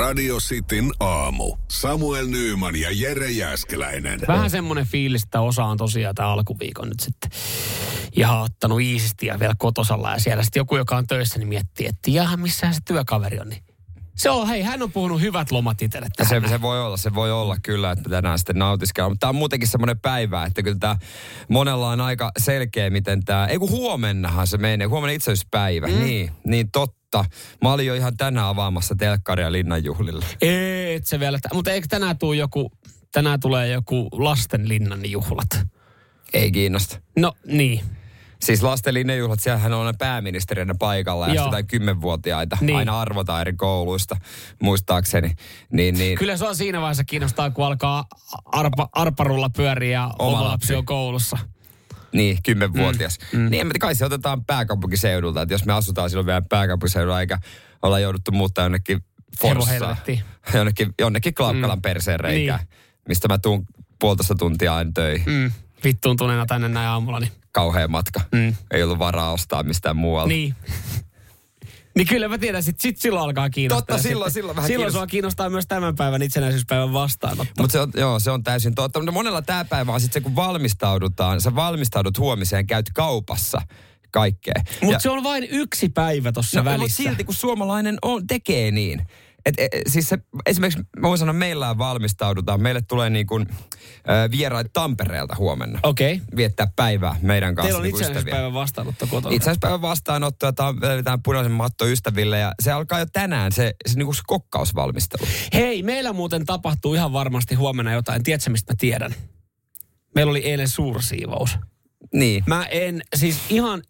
Radio Cityn aamu. Samuel Nyyman ja Jere Jäskeläinen. Vähän semmoinen fiilis, että osa on tosiaan tämä alkuviikon nyt sitten ihan ottanut iisisti ja vielä kotosalla. Ja siellä sitten joku, joka on töissä, niin miettii, että jaha, missähän se työkaveri on. Niin se on, hei, hän on puhunut hyvät lomat itselle se, se, voi olla, se voi olla kyllä, että tänään sitten nautiskellaan. Mutta tämä on muutenkin semmoinen päivä, että kyllä tämä monella on aika selkeä, miten tämä, ei kun huomennahan se menee, huomenna itseispäivä, mm. niin, niin totta. Mä olin jo ihan tänään avaamassa telkkaria linnanjuhlilla. Et se vielä, mutta eikö tänään tule joku, tänään tulee joku lasten linnan juhlat? Ei kiinnosta. No niin. Siis lasten linjajuhlat, siellähän on pääministerinä paikalla ja jotain kymmenvuotiaita niin. aina arvotaan eri kouluista, muistaakseni. Niin, niin. Kyllä se on siinä vaiheessa kiinnostaa, kun alkaa arpa, arparulla pyöriä ja oma, oma lapsi on koulussa. Niin, kymmenvuotias. Mm, mm. Niin, kai se otetaan pääkaupunkiseudulta, että jos me asutaan silloin vielä pääkaupunkiseudulla eikä olla jouduttu muuttaa jonnekin Forssaan, jonnekin, jonnekin Klaukkalan mm. perseen reikään, niin. mistä mä tuun puolitoista tuntia aina töihin. Mm. Vittuun tunnena tänne näin aamulla, niin kauhea matka. Mm. Ei ollut varaa ostaa mistään muualta. Niin. Niin kyllä mä tiedän, sit, sit silloin alkaa kiinnostaa. Totta, silloin, silloin vähän Silloin kiinnostaa. sua kiinnostaa myös tämän päivän itsenäisyyspäivän vastaanotto. Mutta se on, joo, se on täysin totta. Mutta monella tämä päivä on sitten se, kun valmistaudutaan, sä valmistaudut huomiseen, käyt kaupassa kaikkea. Mutta se on vain yksi päivä tuossa no, välissä. Mutta silti, kun suomalainen on, tekee niin. Et, et, siis se, esimerkiksi mä voin sanoa, meillä valmistaudutaan. Meille tulee niin kuin, äh, vieraat Tampereelta huomenna. Okei. Okay. Viettää päivää meidän kanssa. Teillä on niin itsenäisyyspäivän vastaanotto kotona. Itsenäisyyspäivän vastaanotto ja välitään punaisen matto ystäville. Ja se alkaa jo tänään se, se, niin kuin se kokkausvalmistelu. Hei, meillä muuten tapahtuu ihan varmasti huomenna jotain. Tiedätkö, mistä mä tiedän? Meillä oli eilen suursiivous. Niin. Mä en, siis ihan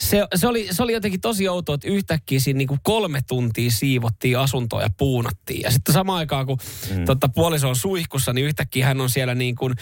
se, se, oli, se oli jotenkin tosi outoa, että yhtäkkiä siinä niin kuin kolme tuntia siivottiin asuntoa ja puunattiin. Ja sitten samaan aikaan, kun mm. totta, puoliso on suihkussa, niin yhtäkkiä hän on siellä niin kuin,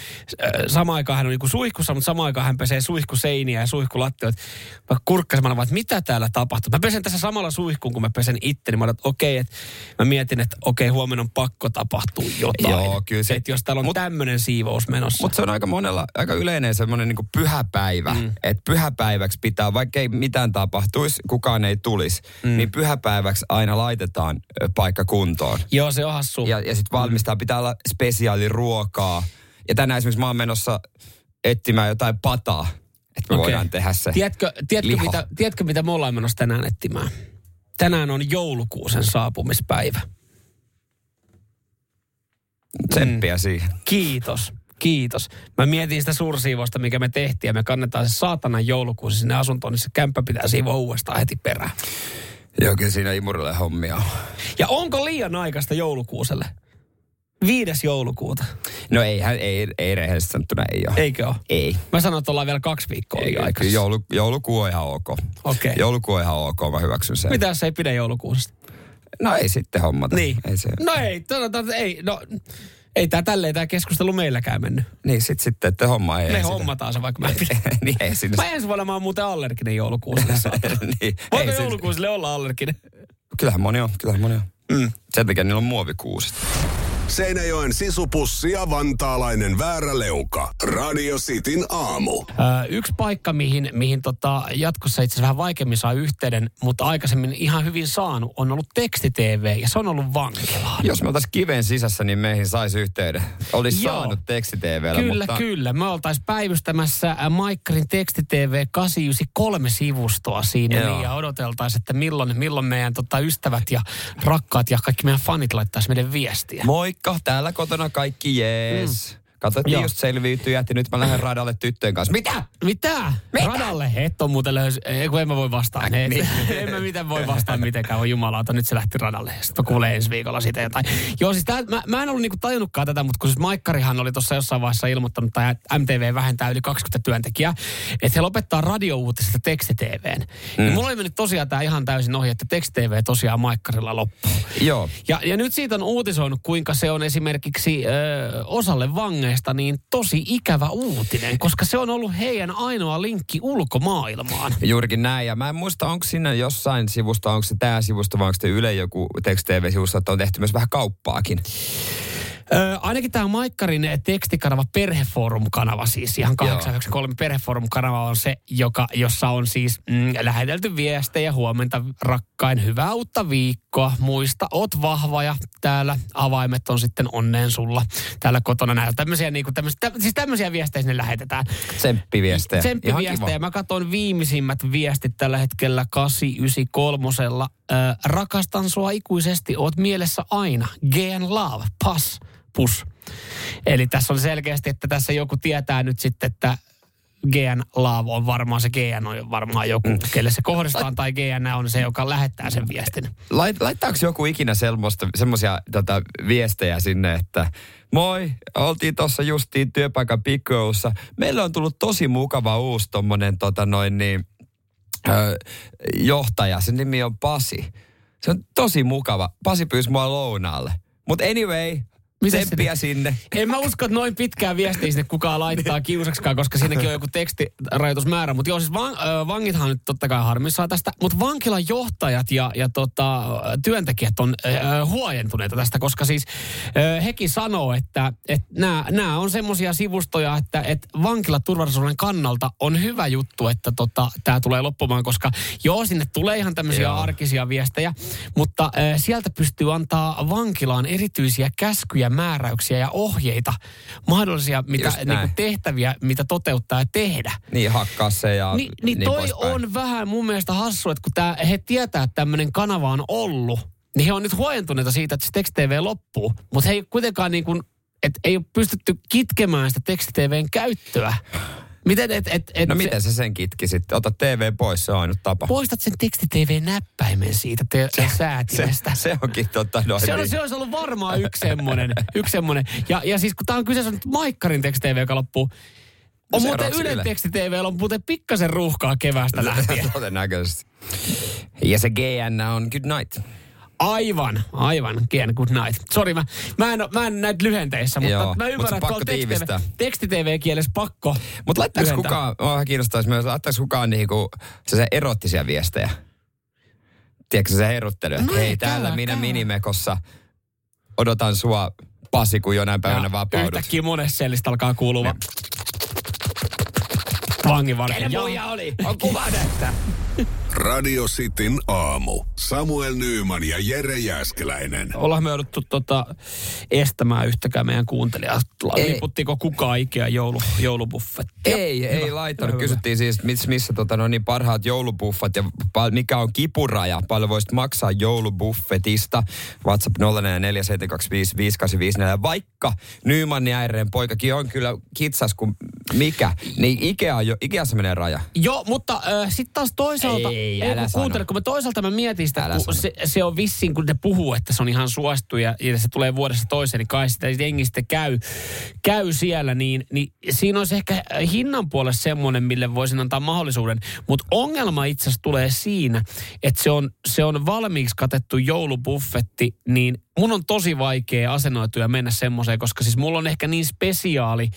äh, samaan aikaan hän on niin kuin suihkussa, mutta samaan aikaan hän pesee suihkuseiniä ja suihkulattioita. Mä kurkkasin, että mitä täällä tapahtuu. Mä pesen tässä samalla suihkuun, kun mä pesen itse, niin mä että okei, okay, että mä mietin, että okei, okay, huomenna on pakko tapahtua jotain. Joo, kyllä se. Että jos täällä on mut, tämmöinen siivous menossa. Mutta se on aika monella, aika yleinen semmoinen niin pyhäpäivä. Mm. Että pyhäpäiväksi pitää, vaikka ei mitään tapahtuisi, kukaan ei tulisi, mm. niin pyhäpäiväksi aina laitetaan paikka kuntoon. Joo, se on hassu. Ja, ja sitten valmistaa, pitää olla spesiaaliruokaa. Ja tänään esimerkiksi mä oon menossa etsimään jotain pataa, että me okay. voidaan tehdä se tiedätkö, tiedätkö, mitä, tiedätkö, mitä me ollaan menossa tänään etsimään? Tänään on joulukuusen saapumispäivä. Tsemppiä mm. siihen. Kiitos. Kiitos. Mä mietin sitä suursiivosta, mikä me tehtiin ja me kannetaan se saatanan joulukuusi sinne asuntoon, niin se kämppä pitää siivoa uudestaan heti perään. Joo, kyllä siinä imurille hommia on. Ja onko liian aikaista joulukuuselle? Viides joulukuuta. No ei, ei, ei rehellisesti sanottuna ei ole. Eikö ole? Ei. Mä sanon, että ollaan vielä kaksi viikkoa liian aikaisessa. Joulu, joulukuu on ihan ok. Okei. Okay. Joulukuu on ihan ok, mä hyväksyn sen. Mitä jos ei pidä joulukuusta? No ei sitten hommata. Niin. Ei se... No ei, totta, ei, no ei tämä tälleen tämä keskustelu meilläkään mennyt. Niin, sit sitten, että homma ei. Me sitä. hommataan se, vaikka mä niin, ei sinne. Mä ensi vuonna mä oon muuten allerginen joulukuusille. niin, Voiko joulukuusille olla allerginen? Kyllähän moni on, kyllähän moni on. Mm. Sen takia niillä on muovikuuset. Seinäjoen sisupussi ja vantaalainen vääräleuka. Radio Cityn aamu. Öö, yksi paikka, mihin, mihin tota, jatkossa itse asiassa vähän vaikeammin saa yhteyden, mutta aikaisemmin ihan hyvin saanut, on ollut teksti-TV ja se on ollut vankilaan. Jos me oltaisiin kiven sisässä, niin meihin saisi yhteyden. Olisi Joo. saanut teksti-TVllä, Kyllä, mutta... kyllä. Me oltaisiin päivystämässä Maikkarin teksti-TV 893 sivustoa siinä Joo. niin, ja odoteltaisiin, että milloin, milloin meidän tota, ystävät ja rakkaat ja kaikki meidän fanit laittaisi meidän viestiä. Moi moikka, täällä kotona kaikki jees. Mm. Katsottiin just selviytyjät ja nyt mä lähden radalle tyttöjen kanssa. Mitä? Mitä? Mitä? Radalle? Et on muuten löys... Ei, kun en mä voi vastaa. Äh, niin. en mä miten voi vastaa mitenkään. On jumalauta, nyt se lähti radalle. Sitten kuulee ensi viikolla sitä jotain. Joo, siis tää, mä, mä en ollut niinku tajunnutkaan tätä, mutta kun siis Maikkarihan oli tuossa jossain vaiheessa ilmoittanut, tai MTV vähentää yli 20 työntekijää, että he lopettaa radiouutisesta tekstitvn. Mm. Ja mulla oli mennyt tosiaan tämä ihan täysin ohi, että tekstitv tosiaan Maikkarilla loppuu. Joo. Ja, ja nyt siitä on uutisoinut, kuinka se on esimerkiksi ö, osalle vangeista Suomesta niin tosi ikävä uutinen, koska se on ollut heidän ainoa linkki ulkomaailmaan. Juurikin näin, ja mä en muista, onko siinä jossain sivusta, onko se tämä sivusto vai onko se Yle joku tekst TV-sivusto, että on tehty myös vähän kauppaakin. Ö, ainakin tämä Maikkarin tekstikanava Perheforum-kanava siis, ihan 893 Perheforum-kanava on se, joka, jossa on siis mm, lähetelty viestejä huomenta rakkain, hyvää uutta viikkoa, muista, oot vahva ja täällä avaimet on sitten onneen sulla täällä kotona. Näitä tämmöisiä, niin kuin tämmöisiä, tä, siis tämmöisiä viestejä sinne lähetetään. Tsemppiviestejä. Tsemppiviestejä. Mä katson viimeisimmät viestit tällä hetkellä 893. Ö, rakastan sua ikuisesti, oot mielessä aina. GN Love, pass pus. Eli tässä on selkeästi, että tässä joku tietää nyt sitten, että GN Love on varmaan se GN on varmaan joku, mm. kelle se kohdistaan, tai GN on se, joka lähettää sen viestin. Lait, laittaako joku ikinä semmoisia tota, viestejä sinne, että moi, oltiin tuossa justiin työpaikan pikkoussa. Meillä on tullut tosi mukava uusi tommonen tota noin niin, johtaja, sen nimi on Pasi. Se on tosi mukava. Pasi pyysi mua lounaalle. Mutta anyway, Tsemppiä sinne. En mä usko, että noin pitkään viestiä sinne kukaan laittaa kiusaksikaan, koska siinäkin on joku tekstirajoitusmäärä. Mutta joo, siis van, äh, vangithan nyt totta kai harmissaan tästä. Mutta vankilan johtajat ja, ja tota, työntekijät on äh, huojentuneita tästä, koska siis äh, hekin sanoo, että et nämä on semmoisia sivustoja, että et vankilaturvallisuuden kannalta on hyvä juttu, että tota, tämä tulee loppumaan, koska joo, sinne tulee ihan tämmöisiä joo. arkisia viestejä, mutta äh, sieltä pystyy antaa vankilaan erityisiä käskyjä määräyksiä ja ohjeita, mahdollisia mitä, niin kuin tehtäviä, mitä toteuttaa ja tehdä. Niin, hakkaa se ja Ni, niin, niin toi on vähän mun mielestä hassu, että kun tää, he tietää, että tämmöinen kanava on ollut, niin he on nyt huojentuneita siitä, että se tekstitv loppuu. Mutta he ei kuitenkaan niin kuin, että ei ole pystytty kitkemään sitä tekstitvn käyttöä. Miten, et, et, et no miten se, sen kitki sitten? Ota TV pois, se on ainut tapa. Poistat sen teksti-TV-näppäimen siitä te, se, säätimestä. Se, se onkin totta. No, se, on, se olisi ollut varmaan yksi semmoinen. yksi semmoinen. Ja, ja siis kun tämä on kyseessä nyt Maikkarin teksti-TV, joka loppuu, on muuten Ylen Yle. teksti-TV on muuten pikkasen ruuhkaa kevästä lähtien. Todennäköisesti. Ja se GN on Good Night. Aivan, aivan. Kien good night. Sori, mä, mä, en, mä en näitä lyhenteissä, mutta Joo, mä ymmärrän, että tuolla teksti-TV, teksti-TV-kielessä pakko Mutta laittaisi kukaan, mä kiinnostaisi myös, laittaisi kukaan niinku, se erottisia viestejä? Tiedätkö se heruttelu, että no hei, täällä minä minimekossa odotan sua Pasi, kun jonain päivänä vapaudut. Yhtäkkiä monessa sellistä alkaa kuuluva. Vanginvartija. Kenen oli? On kuva että. Radio Cityn aamu. Samuel Nyyman ja Jere Jäskeläinen. Ollaan me jouduttu tota, estämään yhtäkään meidän kuuntelijaa. Liputtiko kukaan ikää joulu, joulubuffet? Ei, hyvä. ei laittanut. Kysyttiin siis, missä, missä tota, no niin, parhaat joulubuffat ja mikä on kipuraja. Paljon voisit maksaa joulubuffetista. WhatsApp 0447255854. Vaikka Nyman ja Äireen poikakin on kyllä kitsas kuin mikä, niin Ikea, Ikeassa menee raja. Joo, mutta äh, sitten taas toisaalta... Ei ei, älä kun kuuntele, kun mä toisaalta mä mietin sitä, älä kun se, se, on vissiin, kun ne puhuu, että se on ihan suosittu ja, ja se tulee vuodesta toiseen, niin kai sitä jengi sitten käy, käy siellä, niin, niin siinä olisi ehkä hinnan puolesta semmoinen, mille voisin antaa mahdollisuuden. Mutta ongelma itse asiassa tulee siinä, että se on, se on valmiiksi katettu joulubuffetti, niin mun on tosi vaikea asennoitua ja mennä semmoiseen, koska siis mulla on ehkä niin spesiaali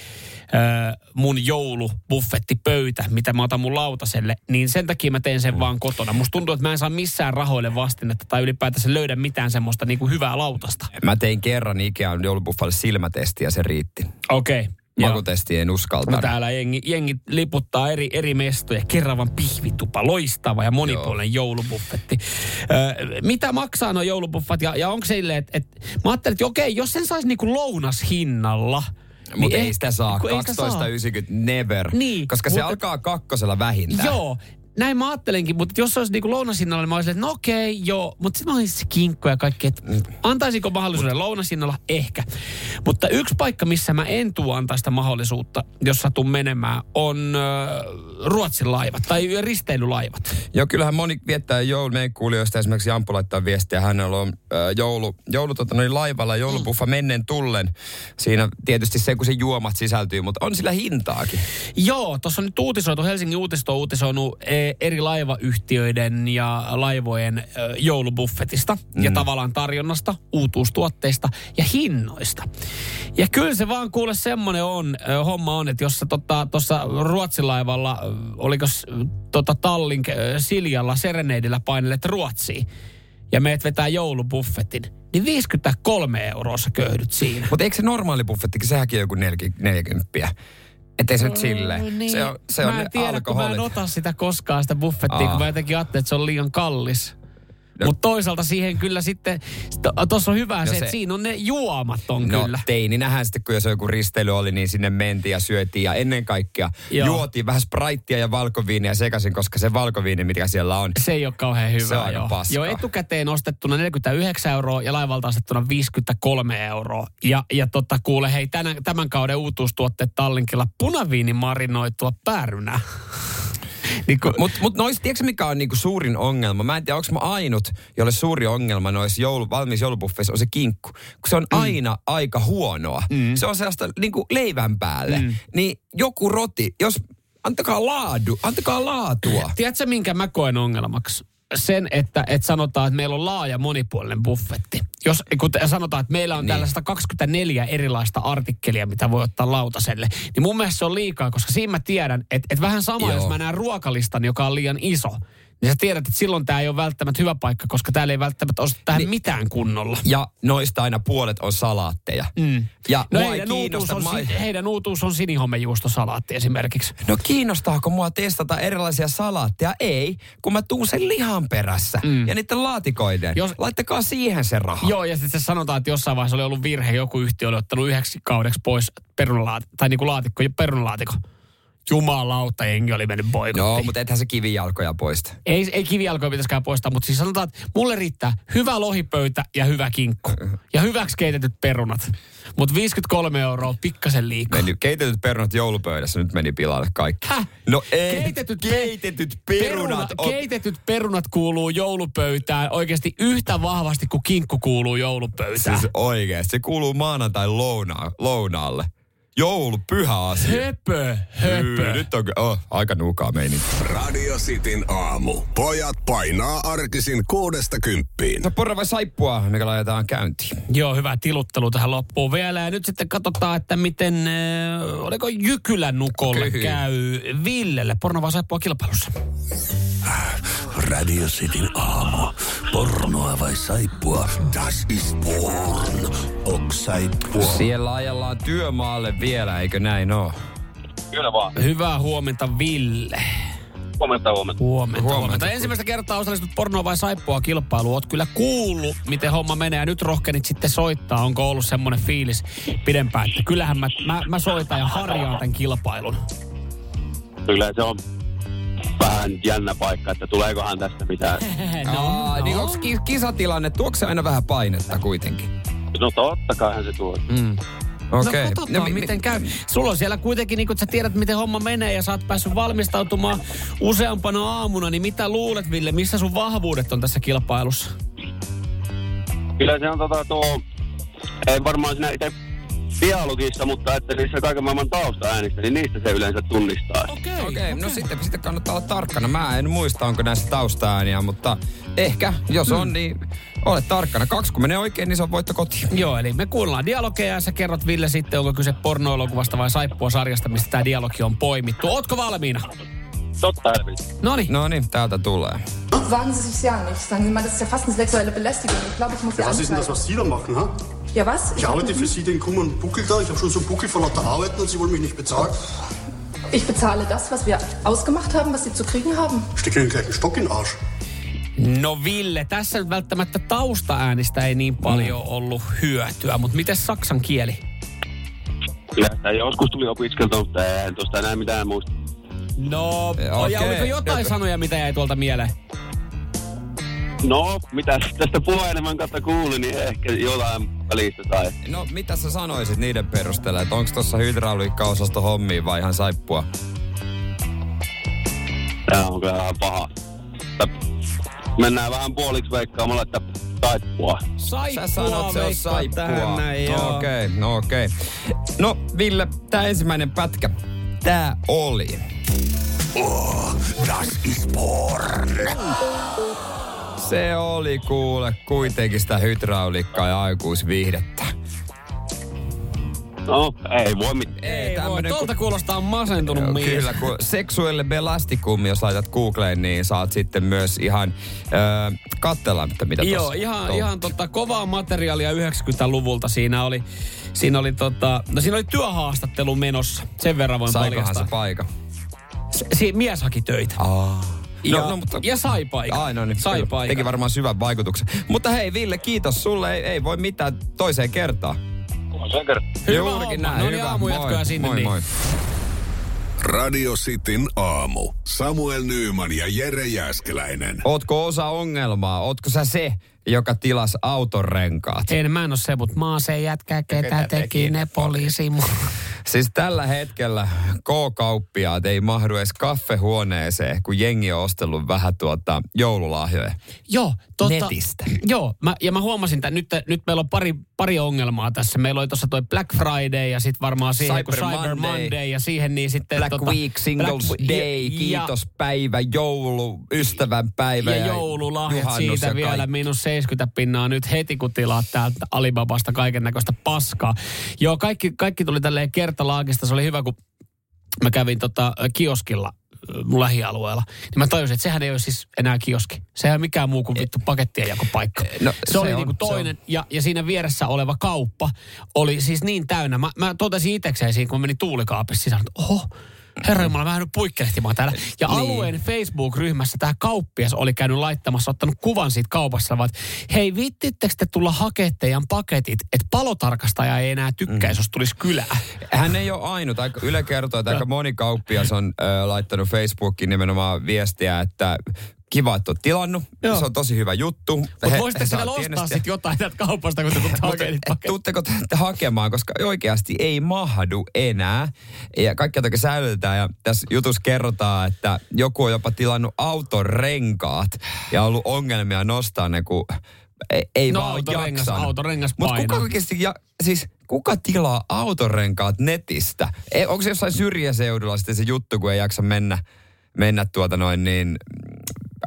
äh, mun joulubuffettipöytä, mitä mä otan mun lautaselle, niin sen takia mä teen sen mm. vaan kotona. Musta tuntuu, että mä en saa missään rahoille vastinetta tai ylipäätänsä löydä mitään semmoista niin kuin hyvää lautasta. Mä tein kerran Ikean joulubuffalle silmätesti ja se riitti. Okei. Okay. Makutesti en uskalta. No täällä jengi, jengi liputtaa eri, eri mestoja. Kerravan pihvitupa, loistava ja monipuolinen Joo. joulubuffetti. Ö, mitä maksaa nuo joulubuffat ja, ja onko silleen, että et, mä ajattelin, että okei, jos sen saisi niinku lounashinnalla – mutta niin ei sitä saa. 12,90 never. Niin, koska se alkaa kakkosella vähintään. Joo, näin mä ajattelenkin, mutta jos se olisi niinku lounasinnalla, niin mä olisin, että no okei, okay, joo. Mutta sitten mä olisin se kinkko ja kaikki, että mm. antaisinko mahdollisuuden lounasinnalla? Ehkä. Mutta yksi paikka, missä mä en tuu antaa sitä mahdollisuutta, jos satun menemään, on äh, Ruotsin laivat tai risteilylaivat. Joo, kyllähän moni viettää joulu. Meidän kuulijoista esimerkiksi Jampu laittaa viestiä. Hänellä on äh, joulu, joulu tota, noin laivalla, joulupuffa mm. mennen tullen. Siinä tietysti se, kun se juomat sisältyy, mutta on sillä hintaakin. Joo, tuossa on nyt uutisoitu, Helsingin uutisto on uutisoinut e, eri laivayhtiöiden ja laivojen joulubuffetista mm. ja tavallaan tarjonnasta, uutuustuotteista ja hinnoista. Ja kyllä se vaan kuule semmoinen on, homma on, että jos sä tuossa tota, Ruotsin laivalla, oliko tota Tallink Siljalla Sereneidillä painelet Ruotsiin, ja meet vetää joulubuffetin, niin 53 euroa sä köyhdyt siinä. Mutta eikö se normaali buffettikin, sehän on joku 40. Ettei se nyt silleen. Niin. Se on, se mä on en tiedä, kun mä en alkoholi. ota sitä koskaan sitä buffettia, Aa. kun mä jotenkin ajattelin, että se on liian kallis. Mutta toisaalta siihen kyllä sitten, tuossa on hyvä No se, se- että siinä on ne juomat on No kyllä. teininähän sitten, kun jos joku risteily oli, niin sinne mentiin ja syötiin. Ja ennen kaikkea Joo. juotiin vähän spraittia ja valkoviiniä sekaisin, koska se valkoviini, mikä siellä on, Se ei ole kauhean hyvä. Se on aika joo. paskaa. joo, etukäteen ostettuna 49 euroa ja laivalta ostettuna 53 euroa. Ja, ja tota, kuule, hei, tämän, tämän kauden uutuustuotteet Tallinkilla punaviini marinoitua päärynä. Niin Mutta mut nois, tiedätkö mikä on niinku suurin ongelma? Mä en tiedä, onko mä ainut, jolle suuri ongelma noissa joulu, valmis joulubuffeissa on se kinkku. Kun se on mm. aina aika huonoa. Mm. Se on sellaista niinku leivän päälle. Mm. Niin joku roti, jos, antakaa laadu, antakaa laatua. Tiedätkö, minkä mä koen ongelmaksi? Sen, että, että sanotaan, että meillä on laaja monipuolinen buffetti. Jos, kun sanotaan, että meillä on. Niin. tällaista 24 erilaista artikkelia, mitä voi ottaa lautaselle, niin mun mielestä se on liikaa, koska siinä mä tiedän, että, että vähän sama, Joo. jos mä näen ruokalistan, joka on liian iso, niin sä tiedät, että silloin tämä ei ole välttämättä hyvä paikka, koska täällä ei välttämättä ole tähän niin. mitään kunnolla. Ja noista aina puolet on salaatteja. Mm. Ja No heidän uutuus, on, ma- si- heidän uutuus on sinihommejuustosalaatti esimerkiksi. No kiinnostaako mua testata erilaisia salaatteja? Ei, kun mä tuun sen lihan perässä mm. ja niiden laatikoiden. Jos-. Laittakaa siihen se raha. Joo, ja sitten sanotaan, että jossain vaiheessa oli ollut virhe, joku yhtiö oli ottanut yhdeksi kaudeksi pois perunalaatikko, tai niin kuin laatikko, perunalaatikko. Jumalauta, jengi oli mennyt boikottiin. Joo, mutta ethän se kivijalkoja poista. Ei, ei kivijalkoja pitäisikään poistaa, mutta siis sanotaan, että mulle riittää hyvä lohipöytä ja hyvä kinkku. Ja hyväksi keitetyt perunat. Mutta 53 euroa on pikkasen liikaa. Meni, keitetyt perunat joulupöydässä, nyt meni pilalle kaikki. Häh? No ei, Keitetyt, keitetyt perunat. on... Keitetyt perunat kuuluu joulupöytään oikeasti yhtä vahvasti kuin kinkku kuuluu joulupöytään. Siis oikeesti, se kuuluu maanantai louna, lounaalle. Joulu, pyhä asia. Höpö, höpö. Yy, Nyt on oh, aika nuukaa meini. Radio Cityn aamu. Pojat painaa arkisin kuudesta kymppiin. No porra vai saippua, mikä laitetaan käyntiin? Joo, hyvä tiluttelu tähän loppuun vielä. Ja nyt sitten katsotaan, että miten, äh, oliko Jykylän nukolle Kyllä. käy Villelle pornovaa saippua kilpailussa. Radio Cityn aamu. Pornoa vai saippua? Das ist porn. Ok saippua. Siellä ajellaan työmaalle vielä, eikö näin oo? Kyllä vaan. Hyvää huomenta, Ville. Huomenta, huomenta. Huomenta, huomenta. Huomenta. Ensimmäistä kertaa osallistut pornoa vai saippua kilpailuun. Oot kyllä kuullut, miten homma menee. Ja nyt rohkenit sitten soittaa. Onko ollut semmoinen fiilis pidempään, että kyllähän mä, mä, mä soitan ja harjaan tämän kilpailun. Kyllä se on vähän jännä paikka, että tuleekohan tästä mitään. Aa, niin onko ki- kisatilanne, tuokse se aina vähän painetta kuitenkin? No totta kaihan se tuo. Mm. Okei. No katsotaan, mi- mi- miten käy. Sulla on siellä kuitenkin, niin kun sä tiedät, miten homma menee ja sä oot päässyt valmistautumaan useampana aamuna, niin mitä luulet, Ville, missä sun vahvuudet on tässä kilpailussa? Kyllä se on tota tuo, ei varmaan siinä itse dialogissa, mutta että niissä kaiken maailman taustaäänistä, niin niistä se yleensä tunnistaa. Okei, Okei, okay, no sitten, sitten kannattaa olla tarkkana. Mä en muista, onko näissä taustaääniä, mutta ehkä, jos on, niin ole tarkkana. Kaksi kun menee oikein, niin se on voitto kotiin. Joo, eli me kuunnellaan dialogeja ja sä kerrot Ville sitten, onko kyse pornoelokuvasta vai saippua sarjasta, mistä tämä dialogi on poimittu. Ootko valmiina? Totta helvetti. Noniin. No niin, täältä tulee. Wagen Sie sich ja nicht. Sagen Sie mal, das ist ja fast eine sexuelle Belästigung. Ich glaube, ich muss Sie Was ist denn das, was Sie da machen, ha? Ja, was? Ich arbeite für Sie den krummen Buckel da. Ich habe schon so einen Buckel vor lauter Arbeiten und Sie wollen mich nicht bezahlen. Ich bezahle das, was wir ausgemacht haben, was Sie zu kriegen haben. Steck Ihnen gleich einen Stock in den Arsch. No Ville, tässä välttämättä taustaäänistä ei niin paljon ollut hyötyä, mutta miten saksan kieli? Kyllä joskus tuli opiskeltua, mutta eihän tuosta enää mitään muista. No, ja oliko jotain Jep. sanoja, mitä jäi tuolta mieleen? No, mitä tästä puhelimen kautta kuulin, niin ehkä jotain välistä tai... No, mitä sä sanoisit niiden perusteella, että onko tuossa hydrauliikkaosasto hommia vai ihan saippua? Tämä on kyllä vähän paha. Mennään vähän puoliksi veikkaamalla, että saippua. Saippua Sä sanot, se on saippua. tähän näin, joo. Okei, no okei. No, Ville, tää ensimmäinen pätkä. Tää oli. Oh, das ist porn. Se oli kuule kuitenkin sitä hydrauliikkaa ja aikuisviihdettä. No, ei voi mitään. Ei voi, tämmönen tuolta kuulostaa masentunut mies. Kyllä, kun seksuelle belasticum, jos laitat Googleen, niin saat sitten myös ihan öö, katsella, mitä Joo, ihan, ihan tota, kovaa materiaalia 90-luvulta siinä oli. Siinä oli, tota, no siinä oli työhaastattelu menossa. Sen verran voin Saikohan paljastaa. se paikka? Si, mies haki töitä. Aa. Ja, No, no, mutta- ja sai paikan. Ai no niin, sai kyllä. paikan. Teki varmaan syvän vaikutuksen. Mutta hei Ville, kiitos sulle. Ei, ei voi mitään toiseen kertaan. Sen kerran. Hyvä Juurikin homma. näin. No niin, hyvä. aamujatkoja moi. sinne, Moi, niin. moi. Radio Cityn aamu. Samuel Nyyman ja Jere Jäskeläinen. Ootko osa ongelmaa? Ootko sä se, joka tilas auton renkaat? En, mä en ole se, mutta maa se jätkä, ketä teki ne poliisi. Siis tällä hetkellä K-kauppiaat ei mahdu edes kaffehuoneeseen, kun jengi on ostellut vähän tuota joululahjoja. Joo, totta. Netistä. Joo, mä, ja mä huomasin, että nyt, nyt meillä on pari, pari ongelmaa tässä. Meillä oli tuossa toi Black Friday ja sitten varmaan siihen, Cyber kun Cyber Monday. Monday. ja siihen niin sitten... Black tota, Week, Singles Black- Day, ja- kiitospäivä, joulu, ystävänpäivä Ja, ja joululahjat siitä ja vielä miinus 70 pinnaa nyt heti, kun tilaat täältä Alibabasta kaiken näköistä paskaa. Joo, kaikki, kaikki tuli tälleen kertalaakista. Se oli hyvä, kun mä kävin tota kioskilla ö, mun lähialueella. Niin mä tajusin, että sehän ei ole siis enää kioski. Sehän ei ole mikään muu kuin vittu pakettien jakopaikka. No, se, se oli on, niinku se on. toinen. Ja, ja siinä vieressä oleva kauppa oli siis niin täynnä. Mä, mä totesin itsekseen siinä, kun mä menin tuulikaapissa sisään, että oho, Herra Jumala, mä nyt puikkelehtimaan täällä. Ja Niin. alueen Facebook-ryhmässä tämä kauppias oli käynyt laittamassa, ottanut kuvan siitä kaupassa, vaan, että hei vittittekö te tulla teidän paketit, että palotarkastaja ei enää tykkäisi, jos tulisi kylään. Hän ei ole ainut. Aika, Yle kertoo, että aika moni kauppias on ö, laittanut Facebookiin nimenomaan viestiä, että kiva, että oot tilannut. Joo. Se on tosi hyvä juttu. Mutta He- voisitte he siellä saa ostaa sitten jotain täältä kaupasta, kun te tuutte tuutteko te hakemaan, koska oikeasti ei mahdu enää. Ja kaikki toki säilytetään. Ja tässä jutussa kerrotaan, että joku on jopa tilannut auton renkaat ja ollut ongelmia nostaa ne, kun ei, ei No, vaan autorengas- jaksanut. autorengas Mutta kuka oikeasti, ja, siis kuka tilaa autorenkaat netistä? Ei, onko se jossain syrjäseudulla sitten se juttu, kun ei jaksa mennä, mennä tuota noin niin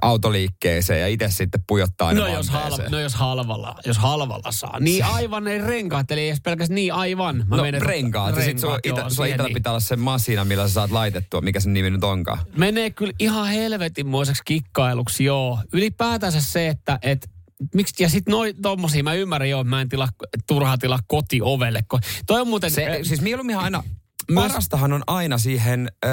autoliikkeeseen ja itse sitten pujottaa No jos, vanteeseen? no jos halvalla, jos halvalla saa. Niin aivan ne renkaat, eli ei edes pelkästään niin aivan. Mä no menen- renkaat. Ja sit sulla, Renkaat, itä, sulla itellä niin. pitää olla se masina, millä sä saat laitettua, mikä sen nimi nyt onkaan. Menee kyllä ihan helvetinmoiseksi kikkailuksi, joo. Ylipäätänsä se, että et, Miksi, ja sitten noin tommosia, mä ymmärrän joo, että mä en tila, turhaa tilaa kotiovelle. Ko, toi on muuten... Se, äh, siis mieluummin aina, parastahan on aina siihen, öö,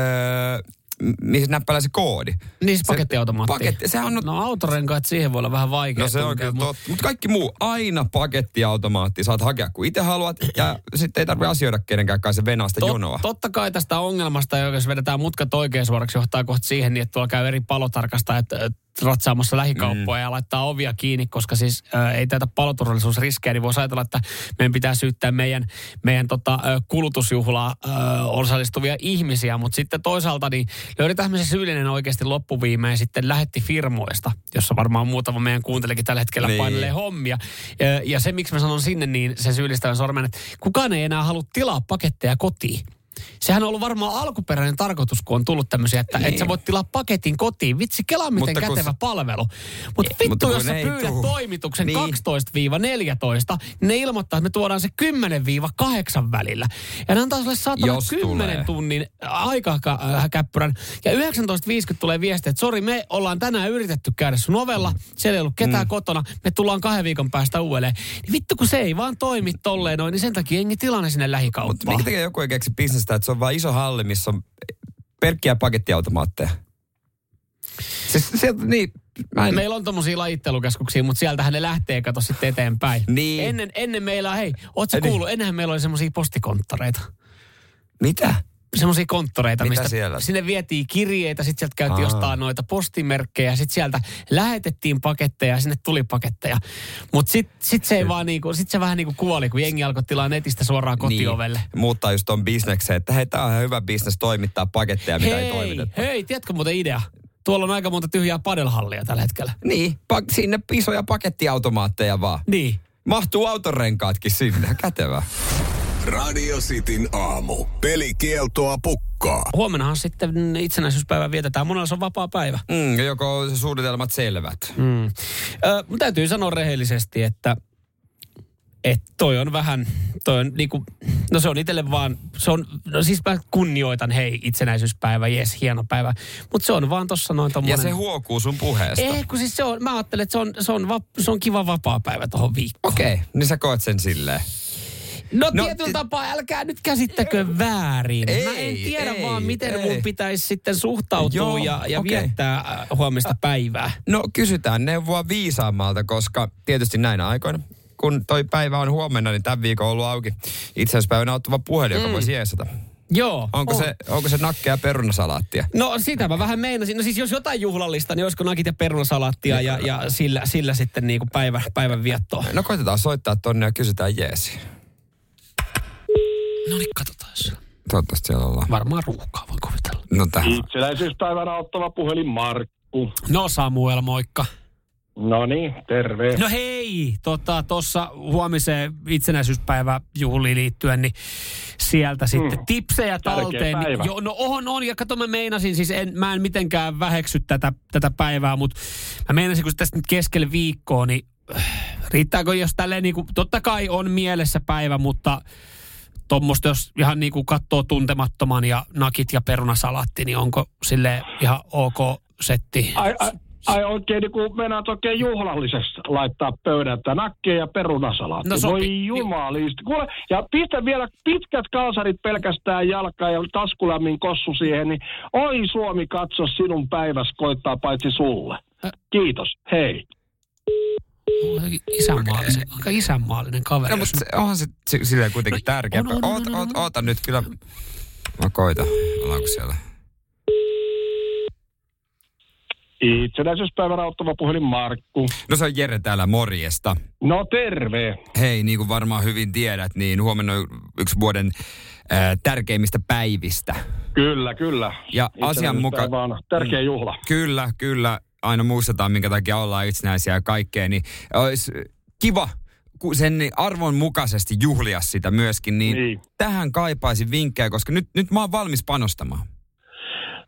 mihin näppäillä se koodi. niin se pakettiautomaatti. paketti- sehän on- No autorenkaat siihen voi olla vähän vaikea. No se on kyllä totta. Mutta kaikki muu, aina pakettiautomaatti. Saat hakea kun itse haluat ja sitten ei tarvitse asioida kenenkään kanssa venaa sitä Tot, jonoa. totta kai tästä ongelmasta, jos vedetään mutkat oikein suoraksi, johtaa kohta siihen, niin että tuolla käy eri palotarkastajat ö, ratsaamassa lähikauppoja mm. ja laittaa ovia kiinni, koska siis ä, ei tätä paloturvallisuusriskejä, niin voisi ajatella, että meidän pitää syyttää meidän, meidän tota, kulutusjuhlaa ä, osallistuvia ihmisiä, mutta sitten toisaalta niin löydetään se syyllinen oikeasti loppuviimein sitten lähetti firmoista, jossa varmaan muutama meidän kuuntelikin tällä hetkellä niin. painelee hommia. Ja, ja se, miksi mä sanon sinne, niin se syyllistävän sormen, että kukaan ei enää halua tilaa paketteja kotiin. Sehän on ollut varmaan alkuperäinen tarkoitus, kun on tullut tämmöisiä, että niin. et sä voit tilaa paketin kotiin. Vitsi, kelaa miten Mutta kun kätevä se- palvelu. Mutta Ei, vittu, mutta kun jos sä pyydät tuu. toimituksen Niin. 12-14, niin ne ilmoittaa, että me tuodaan se 10-8 välillä. Ja ne antaa sulle saatana Jos 10 tulee. tunnin aikakäppyrän. Ja 19.50 tulee viesti, että sori, me ollaan tänään yritetty käydä sun ovella. Siellä ei ollut ketään mm. kotona. Me tullaan kahden viikon päästä uudelleen. Niin vittu, kun se ei vaan toimi tolleen noin, niin sen takia jengi tilanne sinne Mutta lähikauppaan. minkä takia joku ei keksi bisnestä, että se on vain iso halli, missä on pelkkiä pakettiautomaatteja? Siis sieltä, niin, mä en, Meillä on tommosia lajittelukeskuksia, mutta sieltähän ne lähtee, kato sitten eteenpäin. Niin. Ennen, ennen meillä, hei, oot sä Niin. kuullut, ennenhän meillä oli semmosia postikonttoreita. mitä? Semmoisia konttoreita, Mitä mistä siellä? sinne vietiin kirjeitä, sitten sieltä käytiin Aa. ostaa noita postimerkkejä, sitten sieltä lähetettiin paketteja ja sinne tuli paketteja. Mutta sitten sit se, ei vaan niinku, sit se vähän niinku kuoli, kun jengi alkoi tilaa netistä suoraan kotiovelle. Niin, muuttaa just ton bisnekseen, että hei, tää on ihan hyvä bisnes toimittaa paketteja, mitä ei Hei, toimiteta. hei, tiedätkö muuten idea? Tuolla on aika monta tyhjää padelhallia tällä hetkellä. Niin, pak- sinne isoja pakettiautomaatteja vaan. Niin. Mahtuu autonrenkaatkin sinne, kätevä. Radio Cityn aamu. Pelikieltoa pukkaa. Huomennahan sitten itsenäisyyspäivä vietetään. Monella se on vapaa päivä. Mm, joko suunnitelmat selvät. Mm. Ö, mun täytyy sanoa rehellisesti, että et toi on vähän, toi on niinku, No se on itselle vaan, se on, no siis mä kunnioitan, hei, itsenäisyyspäivä, jes, hieno päivä. Mutta se on vaan tossa noin tommonen... Ja se huokuu sun puheesta. Ei, kun siis se on, mä ajattelen, että se on, se on, va, se on kiva vapaa päivä tohon viikkoon. Okei, okay, niin sä koet sen silleen. No, No, tietyllä ti- tapaa, älkää nyt käsittäkö väärin. Mä en Ei, tiedä ei, vaan, miten ei. mun pitäisi sitten suhtautua Joo, ja, ja okei. viettää äh, huomista päivää. No kysytään neuvoa viisaammalta, koska tietysti näinä aikoina, kun toi päivä on huomenna, niin tämän viikon on ollut auki itsenäispäivänä ottava puhelin, joka voisi jeesata. Joo. Onko, on. se, onko se nakkea ja perunasalaattia? No sitä mä vähän meinasin. No siis jos jotain juhlallista, niin olisiko nakit ja perunasalaattia ja, ja sillä, sillä sitten niin kuin päivä, päivän viettoa. No koitetaan soittaa tonne ja kysytään jeesi. No niin, katsotaan. Toivottavasti siellä ollaan. Varmaan ruuhkaa, voin kuvitella. No tähän. Itsenäisyyspäivänä ottava puhelin Markku. No Samuel, moikka. No niin, terve. No hei, tota, tuossa huomiseen itsenäisyyspäivä juhliin liittyen, niin sieltä sitten Mm. tipsejä Tärkeä talteen. päivä. Jo, no on, on, ja kato mä meinasin, siis en, mä en mitenkään väheksy tätä, tätä päivää, mutta mä meinasin, kun tästä nyt keskellä viikkoa, niin äh, riittääkö jos tälleen niin kuin, totta kai on mielessä päivä, mutta tuommoista, jos ihan niin kuin katsoo tuntemattoman ja nakit ja perunasalaatti, niin onko sille ihan ok setti? Ai, ai, ai oikein niin kuin meinaat oikein juhlallisesti laittaa pöydältä nakkeja ja perunasalaatti. No sopi- Voi jumalisti. Kuule, ja pistä vielä pitkät kalsarit pelkästään jalkaan ja taskulämmin kossu siihen, niin oi Suomi katso sinun päiväs koittaa paitsi sulle. Kiitos, hei. Isänmaallinen, aika isänmaallinen kaveri. No, mutta se, onhan se si- silleen kuitenkin No, tärkeä. on, on, on, Oota, on, oota, on. oota nyt kyllä. Mä koitan. Ollaanko siellä? Itsenäisyyspäivänä ottava puhelin Markku. No se on Jere täällä morjesta. No terve. Hei, niin kuin varmaan hyvin tiedät, niin huomenna on yksi vuoden äh, tärkeimmistä päivistä. Kyllä, kyllä. Ja asianmuka- Itsenäisyyspäivä on tärkeä juhla. Kyllä, kyllä. Aina muistetaan, minkä takia ollaan itsenäisiä ja kaikkea. Niin olisi kiva sen arvon mukaisesti juhlia sitä myöskin. Niin, Niin. tähän kaipaisin vinkkejä, koska nyt, nyt mä oon valmis panostamaan.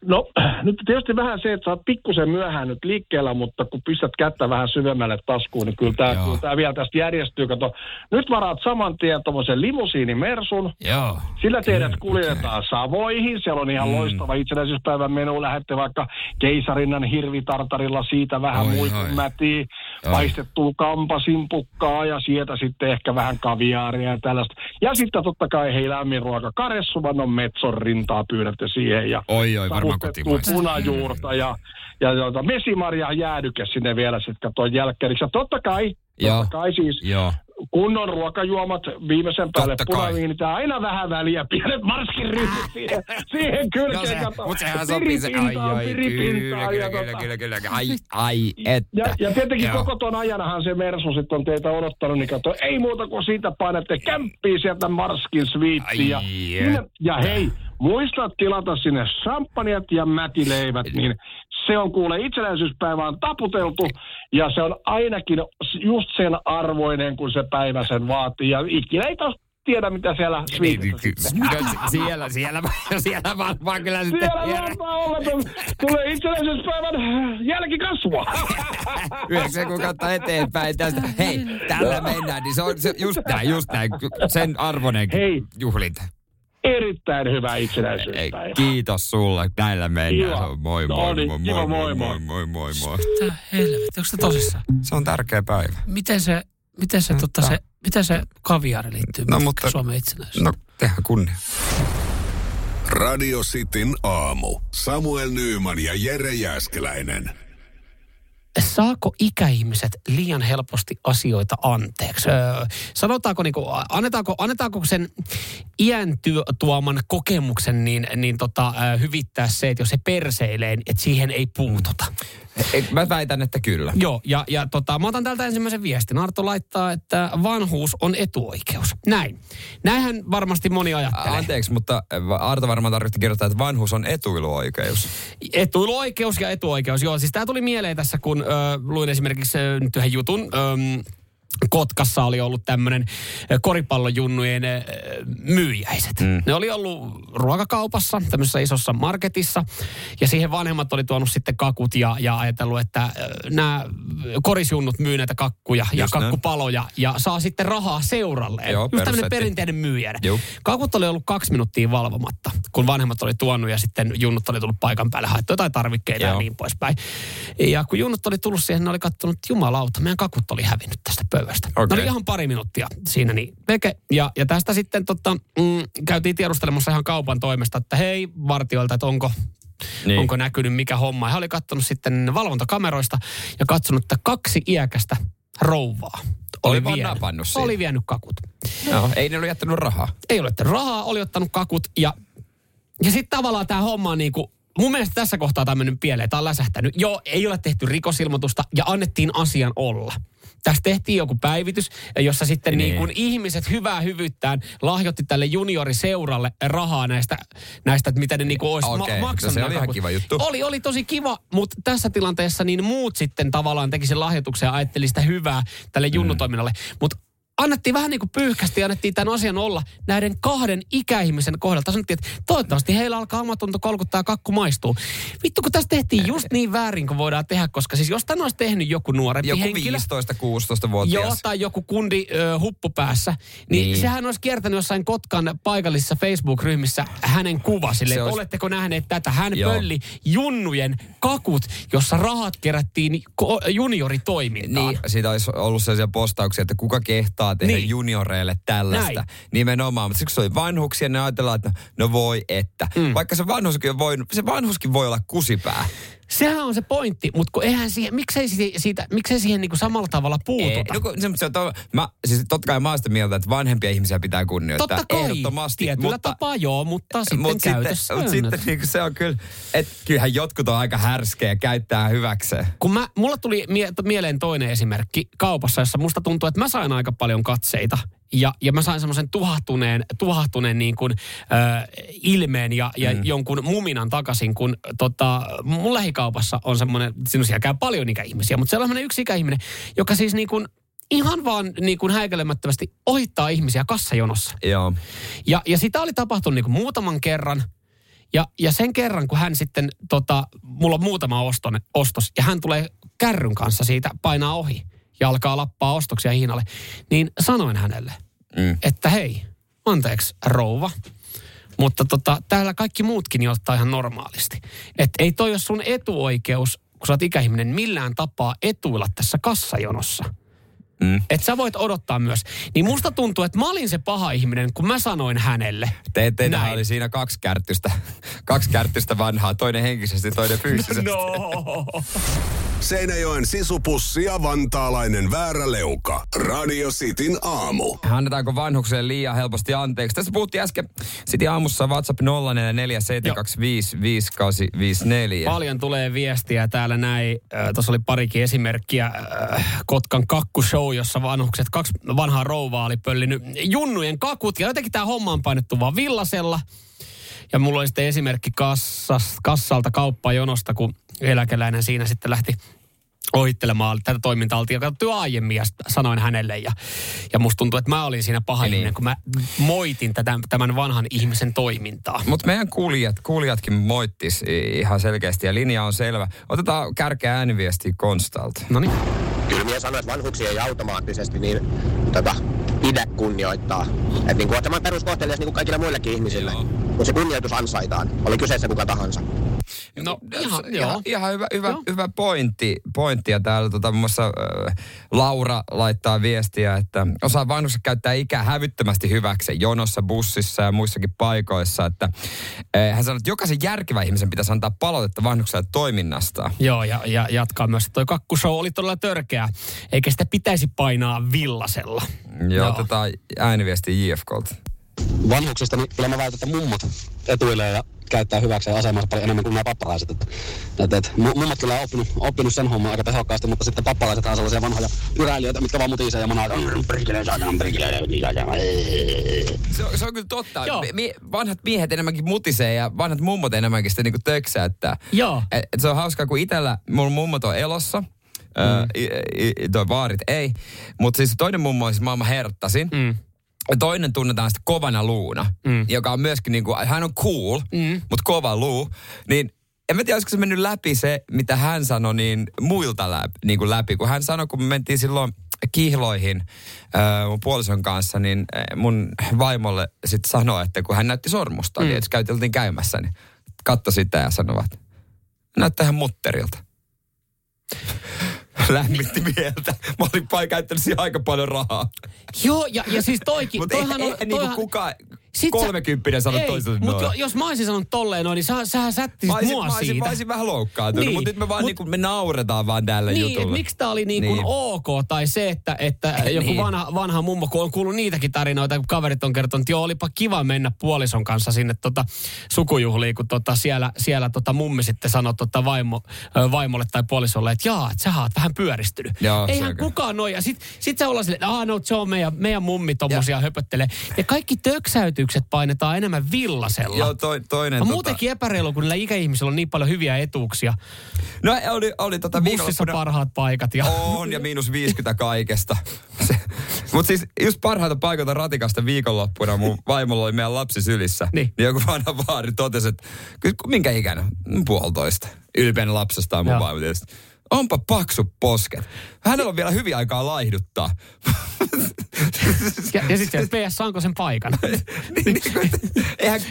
No nyt tietysti vähän se, että sä oot pikkusen myöhään nyt liikkeellä, mutta kun pistät kättä vähän syvemmälle taskuun, niin kyllä tämä, kyllä tämä vielä tästä järjestyy. Kato, nyt varaat saman tien tuommoisen limusiinimersun, Joo. sillä teidät kuljetetaan Savoihin. Siellä on ihan mm. loistava itsenäisyyspäivän menu. Lähette vaikka keisarinnan hirvitartarilla siitä vähän muikunmätiä, paistettua kampasimpukkaa ja sieltä sitten ehkä vähän kaviaaria ja tällaista. Ja sitten totta kai hei lämmin ruoka. Karessuvannon metson rintaa pyydätte siihen ja Oi, oi, varmaan savustettua kotimaista. punajuurta ja, ja tota, mesimarja jäädyke sinne vielä sitten katsoin jälkkärissä. Ja totta kai, Joo. totta kai siis Joo. kunnon ruokajuomat viimeisen päälle punaviinit ja aina vähän väliä, pienet marskinryhmät siihen, siihen No kylkeen. se, kato. mutta sehän sopii se. Ai, ai, kyllä, kyllä, ja kyllä, tota- kyllä, kyllä. Ai, ai, että. ja, ja tietenkin Joo. koko ton ajanahan se Mersu sitten on teitä odottanut, niin kato, ei muuta kuin siitä painatte kämppiä sieltä Marskin sviittiin. Ja, ja hei, muista tilata sinne champagnat ja mätileivät, niin se on kuule itsenäisyyspäivä on taputeltu ja se on ainakin just sen arvoinen, kun se päivä sen vaatii. Ja ikinä ei taas tiedä, mitä siellä Niin, no, si- siellä, siellä, siellä varmaan kyllä sitten Siellä varmaan olla, tulee itsenäisyyspäivän jälkikasvua. yhdeksän kuukautta eteenpäin tästä. Hei, tällä mennään, niin se on se, just näin, just näin. Sen arvoinen Hei. juhlinta. Erittäin hyvä Ei, itsenäisyyspäivä. kiitos sulle, näillä mennään. Se on Moi, No moi, niin, moi, kiva, moi, moi, moi, moi, moi, moi, moi. Mitä helvetti, onko se tosissaan? Se on tärkeä päivä. Miten se, miten se, tota, se, miten se kaviaari liittyy No, mutta- Suomen itsenäisyys? No, tehdään kunnia. Radio Cityn aamu. Samuel Nyyman ja Jere Jäskeläinen. Saako ikäihmiset liian helposti asioita anteeksi? Öö, sanotaanko, niin kuin, annetaanko, annetaanko sen iän työ, tuoman kokemuksen niin, niin tota, hyvittää se, että jos se perseilee, että siihen ei puututa? Ei, Mä väitän, että kyllä. Joo, ja, ja tota, mä otan täältä ensimmäisen viestin. Arto laittaa, että vanhuus on etuoikeus. Näin. Näinhän varmasti moni ajattelee. Anteeksi, mutta Arto varmaan tarvitsi kirjoittaa, että vanhuus on etuiluoikeus. Etuiluoikeus ja etuoikeus. Joo, siis tämä tuli mieleen tässä, kun ö, luin esimerkiksi ö, nyt yhden jutun. Ö, Kotkassa oli ollut tämmöinen koripallojunnujen myyjäiset. Mm. Ne oli ollut ruokakaupassa, tämmöisessä isossa marketissa, ja siihen vanhemmat oli tuonut sitten kakut ja, ja ajatellut, että nämä korisjunnut myy näitä kakkuja ja Just näin. kakkupaloja ja saa sitten rahaa seuralleen. Joo, Just tämmöinen perinteinen myyjä. Kakut oli ollut kaksi minuuttia valvomatta, kun vanhemmat oli tuonut ja sitten junnut oli tullut paikan päälle, haettu jotain tarvikkeita ja Joo. niin poispäin. Ja kun junnut oli tullut siihen, ne oli katsonut, että jumalauta, meidän kakut oli hävinnyt tästä pöydästä. Okei. Ne oli ihan pari minuuttia siinä niin veke. Ja, ja tästä sitten tota, mm, käytiin tiedustelemassa ihan kaupan toimesta, että hei vartijoilta, että onko Niin. niin. onko näkynyt mikä homma. He oli katsonut sitten valvontakameroista ja katsonut, että kaksi iäkästä rouvaa Oli napannut siinä. oli vienyt kakut. Joo, ei ne ole jättänyt rahaa. Ei ole ottanut rahaa, oli ottanut kakut ja, ja sitten tavallaan tämä homma on niin kuin, mun mielestä tässä kohtaa tämä on mennyt pieleen, tämä on läsähtänyt. Joo, ei ole tehty rikosilmoitusta ja annettiin asian olla. Tässä tehtiin joku päivitys, jossa sitten Niin. niin. kuin ihmiset hyvää hyvyyttään lahjoitti tälle junioriseuralle rahaa näistä, näistä että mitä ne niin kuin olisi Okei, ma- no maksanut. se nämä oli ihan kiva juttu. Oli, oli tosi kiva, mutta tässä tilanteessa niin muut sitten tavallaan teki sen lahjoituksen ja ajatteli sitä hyvää tälle junnutoiminnalle. Mutta annettiin vähän niin kuin pyyhkästi ja annettiin tämän asian olla näiden kahden ikäihmisen kohdalta. Sanottiin, että toivottavasti heillä alkaa omatunto kolkuttaa ja kakku maistuu. Vittu, kun tässä tehtiin just niin väärin kuin voidaan tehdä, koska siis jos tämän olisi tehnyt joku nuorempi Joku henkilö. 15-16-vuotias. Joo, tai joku kundi ö, huppupäässä. Niin, Niin. niin sehän olisi kiertänyt jossain Kotkan paikallisissa Facebook-ryhmissä hänen kuva sille, olisi- oletteko nähneet tätä? Hän Joo. pölli junnujen kakut, jossa rahat kerättiin junioritoimintaan. Niin, siitä olisi ollut sellaisia postauksia, että kuka kehtaa tehdä niin. Junioreille tällaista. Näin. Nimenomaan, mutta siksi se oli vanhuksia, ne ajatellaan, että no voi että. Mm. Vaikka se vanhuskin, voinut, se vanhuskin voi olla kusipää. Sehän on se pointti, mutta kun eihän siihen, miksei, si- siitä, miksei siihen niinku samalla tavalla puututa? Ei, no, kun se, se, to, mä, siis totta kai mä oon sitä mieltä, että vanhempia ihmisiä pitää kunnioittaa. Totta kai, Ehdottomasti. tietyllä mutta, tapaa joo, mutta sitten mut käytössä sitten, mut sitten niin se on kyllä, että kyllähän jotkut on aika härskejä ja käyttää hyväkseen. kun mä, mulla tuli mie- mieleen toinen esimerkki kaupassa, jossa musta tuntuu, että mä sain aika paljon katseita. Ja, ja mä sain semmoisen tuhahtuneen, tuhahtuneen niin kuin, äh, ilmeen ja, ja mm. jonkun muminan takaisin, kun tota, mun lähikaupassa on semmoinen, siellä käy paljon ikäihmisiä, mutta siellä on semmoinen yksi ikäihminen, joka siis niin kuin, ihan vaan niin kuin häikäilemättömästi ohittaa ihmisiä kassajonossa. Joo. Ja, ja sitä oli tapahtunut niin kuin muutaman kerran. Ja, ja sen kerran, kun hän sitten, tota, mulla on muutama oston, ostos, ja hän tulee kärryn kanssa siitä, painaa ohi ja alkaa lappaa ostoksia Hiinalle, niin sanoin hänelle, Mm. että hei, anteeksi rouva, mutta tota, täällä kaikki muutkin ottaa ihan normaalisti. Että ei toi ole sun etuoikeus, kun sä oot ikäihminen, millään tapaa etuilla tässä kassajonossa. Mm. Että sä voit odottaa myös. Niin musta tuntuu, että mä olin se paha ihminen, kun mä sanoin hänelle. Te, Näin. oli siinä kaksi kärtystä, kaksi kärtystä vanhaa, toinen henkisesti, toinen fyysisesti. No. Seinäjoen sisupussi ja vantaalainen vääräleuka. Radio Cityn aamu. Annetaanko vanhukselle liian helposti anteeksi? Tässä puhuttiin äsken Sitten aamussa WhatsApp 0447255854. Paljon tulee viestiä täällä näin. Äh, Tuossa oli parikin esimerkkiä. Äh, Kotkan kakkushow, jossa vanhukset, kaksi vanhaa rouvaa oli pöllinyt junnujen kakut. Ja jotenkin tämä homma on painettu vaan villasella. Ja mulla oli sitten esimerkki kassas, kassalta kauppajonosta, kun eläkeläinen siinä sitten lähti ohittelemaan. Tätä toimintaa oltiin katsottu aiemmin ja sanoin hänelle. Ja, ja musta tuntuu, että mä olin siinä paha Niin. ihminen, kun mä moitin tätä, tämän vanhan ihmisen toimintaa. Mutta meidän kuulijat, kuulijatkin moittis ihan selkeästi ja linja on selvä. Otetaan kärkeä ääniviestiä Konstalta. No niin. Kyllä minä sanoin, että vanhuksia ei automaattisesti niin, tota, pidä kunnioittaa. Että niin kuin, tämä peruskohtelias niin kuin kaikille muillekin ihmisille, kun se kunnioitus ansaitaan, oli kyseessä kuka tahansa. No ihan, ihan, joo. ihan hyvä, hyvä, Joo. hyvä pointti, pointti. Ja täällä tota, muun muassa äh, Laura laittaa viestiä, että osaa vanhukset käyttää ikää hävyttömästi hyväksi jonossa, bussissa ja muissakin paikoissa. Että, äh, hän sanoi, että jokaisen järkevän ihmisen pitäisi antaa palautetta vanhukselle toiminnasta. Joo, ja, ja jatkaa myös, että toi kakkushow oli todella törkeä, eikä sitä pitäisi painaa villasella. Ja Joo. otetaan ääniviesti JFKlta. vanhuksista, niin kyllä mä väitän, että mummot etuilee ja käyttää hyväksi asemansa paljon enemmän kuin nämä pappalaiset. Että mu- mummat kyllä on oppinut, oppinut sen homman aika tehokkaasti, mutta sitten pappalaiset on sellaisia vanhoja yräilijöitä, mitkä vaan mutisee ja monaa, perkele, saadaan, perkele, saadaan, ei." Se on, se on kyllä totta. Joo. Mi- vanhat miehet enemmänkin mutisee ja vanhat mummot enemmänkin sitä niinku töksää. Että, Joo. et, et se on hauskaa, kun itellä mun mummot on elossa. Mm. I, i, toi vaarit ei. Mutta siis toinen mummo on siis maailman herttasin. Mm. Toinen tunnetaan sitten kovana luuna, mm. joka on myöskin niin kuin, hän on cool, mm. mutta kova luu. Niin en mä tiedä, olisiko se mennyt läpi se, mitä hän sanoi niin muilta läpi, niin kuin läpi. Kun hän sanoi, kun me mentiin silloin kihloihin äh, mun puolison kanssa, niin mun vaimolle sitten sanoi, että kun hän näytti sormusta, mm. että käyteltiin käymässä, niin katso sitä ja sanovat, näyttää ihan mutterilta. Lämmitti mieltä. Mä olin paikka käyttänyt siihen aika paljon rahaa. Joo, ja, ja siis toikin, Mutta ei, toihan ei, ei niinku toihan- kukaan Sit sä- kolmekymppinen sano Ei, toiselle mutta noin. jos mä olisin sanonut tolleen noin, niin sä, sähän sättisit Mä olisin, mua mä, olisin, siitä. mä olisin vähän loukkaantunut, Niin, mutta nyt me vaan mut- niinku, me nauretaan vaan tälle Niin, että jutulle. miksi tämä oli niin kuin Niin. ok, tai se, että, että joku Niin. vanha, vanha mummo, kun on kuullut niitäkin tarinoita, kun kaverit on kertonut, että joo, olipa kiva mennä puolison kanssa sinne tota, sukujuhliin, kun tota, siellä, siellä tota, mummi sitten sanoi tota, vaimo, vaimolle tai puolisolle, että jaa, että sä oot vähän pyöristynyt. Joo, se Eihän kyllä. kukaan noin. Ja sit, sit sä ollaan silleen, että no, se on meidän, meidän mummi tommosia höpöttelee. Ja kaikki töksäytykset painetaan enemmän villasella. Joo, toi, toinen... on tota, muutenkin epäreilu, kun niillä ikäihmisillä on niin paljon hyviä etuuksia. No oli, oli tota Bussissa parhaat paikat. Ja... On, ja miinus 50 kaikesta. Mutta siis just parhaita paikoita ratikasta viikonloppuna mun vaimolla oli meidän lapsi sylissä. Niin. niin joku vanha vaari totesi, että "Ky- minkä ikäinen? Mm, Puolitoista. Ylpeänä lapsesta on mun vaimo tietysti. Onpa paksu posket. Hänellä on vielä hyviä aikaa laihduttaa. Ja, ja sitten PS, saanko sen paikan? niin, niin kuin, eihän,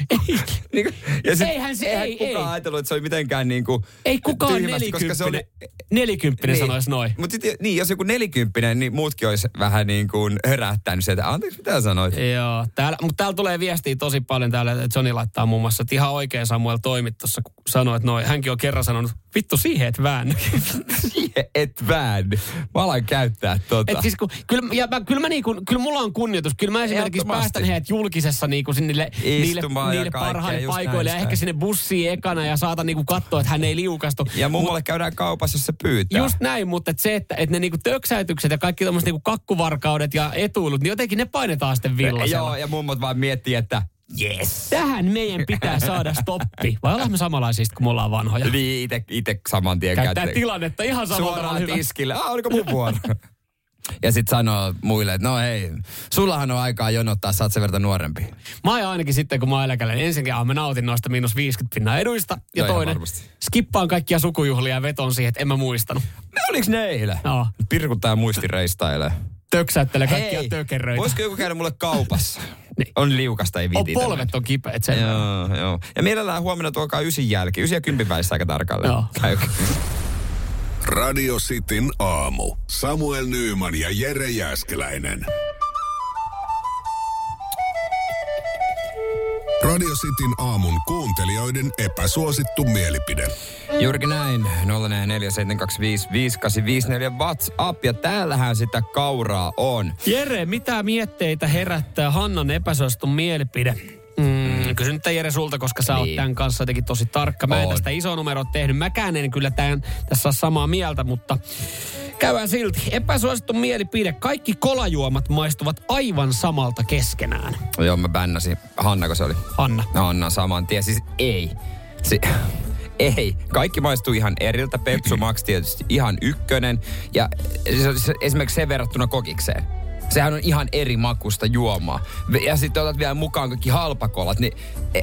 niin kuin, ja sit, Eihän se- eihän ei, kukaan ei. ajatellut, että se oli mitenkään niin kuin Ei kukaan tyhmästi, koska se oli, nelikymppinen, nelikymppinen niin. sanoisi noin. Mutta sitten, niin, jos joku nelikymppinen, niin muutkin olisi vähän niin kuin hörättänyt sieltä. Anteeksi, mitä sanoit? Joo, täällä, mutta täällä tulee viestiä tosi paljon täällä, että Johnny laittaa muun muassa, että ihan oikein Samuel toimit tuossa, kun sanoi, että noin, hänkin on kerran sanonut, vittu siihen, että väännä. Siihen et väänny. Mä alan käyttää tota. Et siis kun, kyllä, ja mä, kyllä, mä niinku, kyllä mulla on kunnioitus. Kyllä mä esimerkiksi päästän heidät julkisessa niinku sinne niille, niille, Istumaan niille parhaille paikoille. Ja ehkä sinne bussiin ekana ja saatan niinku katsoa, että hän ei liukastu. ja mummolle käydään kaupassa, jos se pyytää. Just näin, mutta et se, että et ne niinku töksäytykset ja kaikki tommoset niinku kakkuvarkaudet ja etuilut, niin jotenkin ne painetaan sitten villasella. Joo, ja mummot vaan miettii, että yes. Tähän meidän pitää saada stoppi. Vai ollaan me samanlaisia, sit, kun me ollaan vanhoja? Niin, ite, ite saman tien Käyttää kätte- tilannetta ihan samalla tavalla Suoraan hyvä. tiskille. Ah, oliko mun vuoro? ja sit sanoo muille, että no hei, sullahan on aikaa jonottaa, sä oot sen verran nuorempi. Mä ajan ainakin sitten, kun mä oon eläkällä, niin ensinnäkin ah, mä nautin noista miinus 50 pinnan eduista. Ja No toinen, skippaan kaikkia sukujuhlia ja veton siihen, että en mä muistanut. Ne oliks ne eilen? Joo. Pirkuttaa muistireistailee. Töksäyttele kaikkia tökeröitä. voisiko joku käydä mulle kaupassa? Niin. On liukasta, ei On viititä. polvet on kipeät sen. Joo, joo. Ja mielellään huomenna tuokaa ysin jälkeen. Ysin ja kympin välissä aika tarkalleen. Joo. Käykö? Radio Cityn aamu. Samuel Nyyman ja Jere Jäskeläinen. Radio Cityn aamun kuuntelijoiden epäsuosittu mielipide. Juurikin näin. 0447255854 WhatsApp. Ja täällähän sitä kauraa on. Jere, mitä mietteitä herättää Hannan epäsuostun mielipide? Mm, kysyn nyt Jere sulta, koska sä oot Niin. tämän kanssa jotenkin tosi tarkka. Mä en On. tästä iso numero tehnyt. Mäkään en kyllä tämän, tässä ole samaa mieltä, mutta käydään silti. Epäsuosittu mielipide. Kaikki kolajuomat maistuvat aivan samalta keskenään. Joo, mä bännäsin. Hannako se oli? Hanna. No, Anna saman tien. Siis ei. Si- ei. Kaikki maistuu ihan eriltä. Pepsu Max tietysti ihan ykkönen. Ja se, esimerkiksi se verrattuna kokikseen. Sehän on ihan eri makusta juomaa. Ja sitten otat vielä mukaan kaikki halpakolat, niin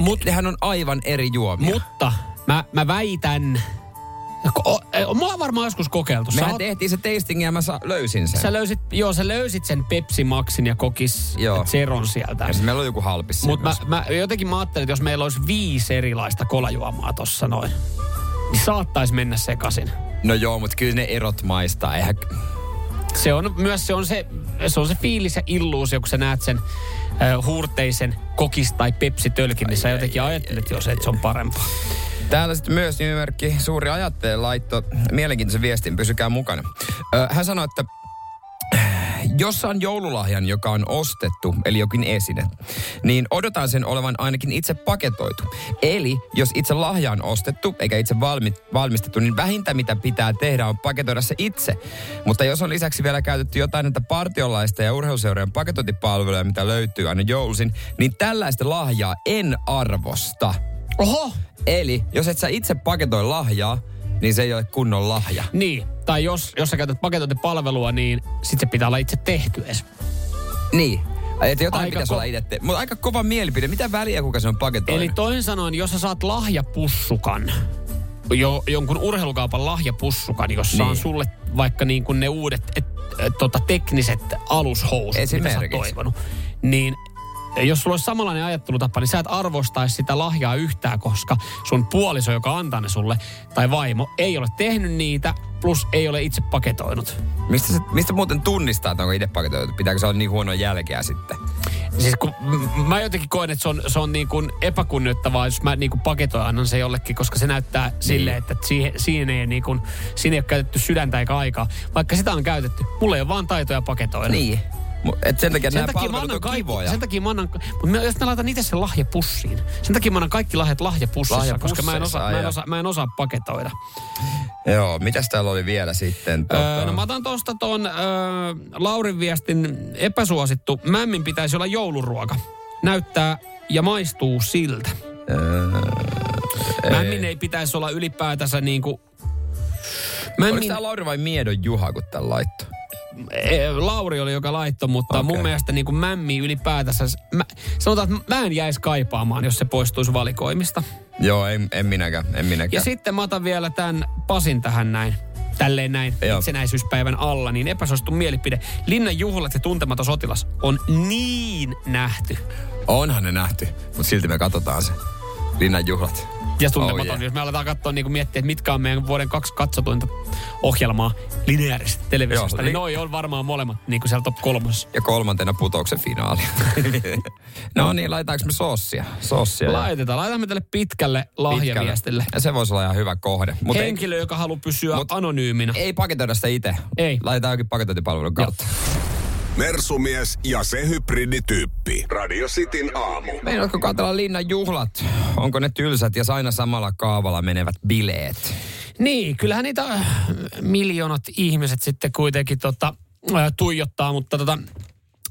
Mut, Mut- nehän on aivan eri juomia. Mutta mä, mä väitän... Eh, Mulla on varmaan joskus kokeiltu. Mehän oot- tehtiin se tasting ja mä sa- löysin sen. sä löysit, joo, sä löysit sen Pepsi Maxin ja kokis Joo. Zeron sieltä. ja siis meillä on joku halpis Mutta mä, mä, jotenkin mä ajattelin, että jos meillä olisi viisi erilaista kolajuomaa tossa noin, niin saattaisi mennä sekaisin. No joo, mutta kyllä ne erot maistaa. Eihän... Se on myös se, on se, se, on se fiilis ja illuusio, kun sä näet sen äh, huurteisen kokis- tai pepsitölkin, niin sä jotenkin ajattelet jo se, että se on parempaa. Täällä sitten myös nimimerkki Suuri ajattelee laitto mielenkiintoisen viestin, pysykää mukana. Hän sanoi, että jos saan joululahjan, joka on ostettu, eli jokin esine, niin odotan sen olevan ainakin itse paketoitu. Eli jos itse lahja on ostettu, eikä itse valmi, valmistettu, niin vähintä mitä pitää tehdä on paketoida se itse. Mutta jos on lisäksi vielä käytetty jotain näitä partiolaista ja urheiluseurojen paketointipalveluja, mitä löytyy aina joulusin, niin tällaista lahjaa en arvosta. Oho! Eli jos et sä itse paketoi lahjaa, niin se ei ole kunnon lahja. Niin. tai jos, jos sä käytät paketointipalvelua, niin sit se pitää olla itse tehty edes. Niin. Että jotain Aika pitäisi ko- olla itse. te- Mutta aika kova mielipide. Mitä väliä, kuka se on paketoinut? Eli toisin sanoen, jos sä saat lahjapussukan, jo, jonkun urheilukaupan lahjapussukan, jossa Niin. on sulle vaikka niin kuin ne uudet et, et, tota, tekniset alushousut, mitä sä oot toivonut, niin jos sulla olisi samanlainen ajattelutapa, niin sä et arvostaisi sitä lahjaa yhtään, koska sun puoliso, joka antaa ne sulle, tai vaimo, ei ole tehnyt niitä, plus ei ole itse paketoinut. Mistä, se, mistä muuten tunnistaa, että onko itse paketoitu? Pitääkö se olla niin huono jälkeä sitten? Siis kun mä jotenkin koen, että se on, se on niin kuin epäkunnioittavaa, jos mä niin kuin paketoin annan se jollekin, koska se näyttää niin. silleen, että siihen, siihen, ei niin kuin, siinä ei ole käytetty sydäntä eikä aikaa. Vaikka sitä on käytetty, mulla ei ole vaan taitoja paketoida. Niin. Et sen takia Sen nämä takia, mä palvelut on kaikki, kivoja. sen takia mä annan, mutta mä, jos mä laitan itse sen lahjapussiin, sen takia mä annan kaikki lahjat lahjapussissa, koska mä en, Lahjapusseissa, osaa, mä, en osaa, mä en osaa paketoida. Joo, mitäs täällä oli vielä sitten? Tota... Öö, no mä otan tuosta ton öö, Laurin viestin epäsuosittu. Mämmin pitäisi olla jouluruoka. Näyttää ja maistuu siltä. Öö, Mämmin ei pitäisi olla ylipäätänsä niinku... Oliko Mämmin, tämä Lauri vai Miedon Juha, kun tämän laittoi? E, Lauri oli joka laitto, mutta Okei. mun mielestä niinku mämmi ylipäätänsä... Mä, sanotaan, että mä en jäisi kaipaamaan, jos se poistuisi valikoimista. Joo, en, en minäkään, en minäkään. Ja sitten mä otan vielä tämän Pasin tähän näin. Tälleen näin Joo. itsenäisyyspäivän alla, niin epäsuosittu mielipide. Linnan juhlat ja tuntematon sotilas on niin nähty. Onhan ne nähty, mutta silti me katsotaan se. Linnan juhlat. Ja tuntematon, Oh, yeah. jos me aletaan katsoa, niin miettiä, että mitkä on meidän vuoden kaksi katsotuinta ohjelmaa lineaarisesti televisiosta, Joo, niin li- noi on varmaan molemmat niin kuin siellä top kolmosessa. Ja kolmantena putouksen finaali. no niin, laitaanko me soossia? Soossia. ja- Laitetaan, laitamme tälle pitkälle lahjaviestille. Pitkälle. Ja se voisi olla ihan hyvä kohde. Ei, Henkilö, joka haluaa pysyä Mut- anonyyminä. ei paketoida sitä itse. Ei. Laitetaan jokin paketointipalvelun kautta. Mersumies ja se hybridityyppi. Radio Cityn aamu. Meinaatko katsella linnan juhlat? Onko ne tylsät ja aina samalla kaavalla menevät bileet? Niin, kyllähän niitä äh, miljoonat ihmiset sitten kuitenkin tota, äh, tuijottaa, mutta tota,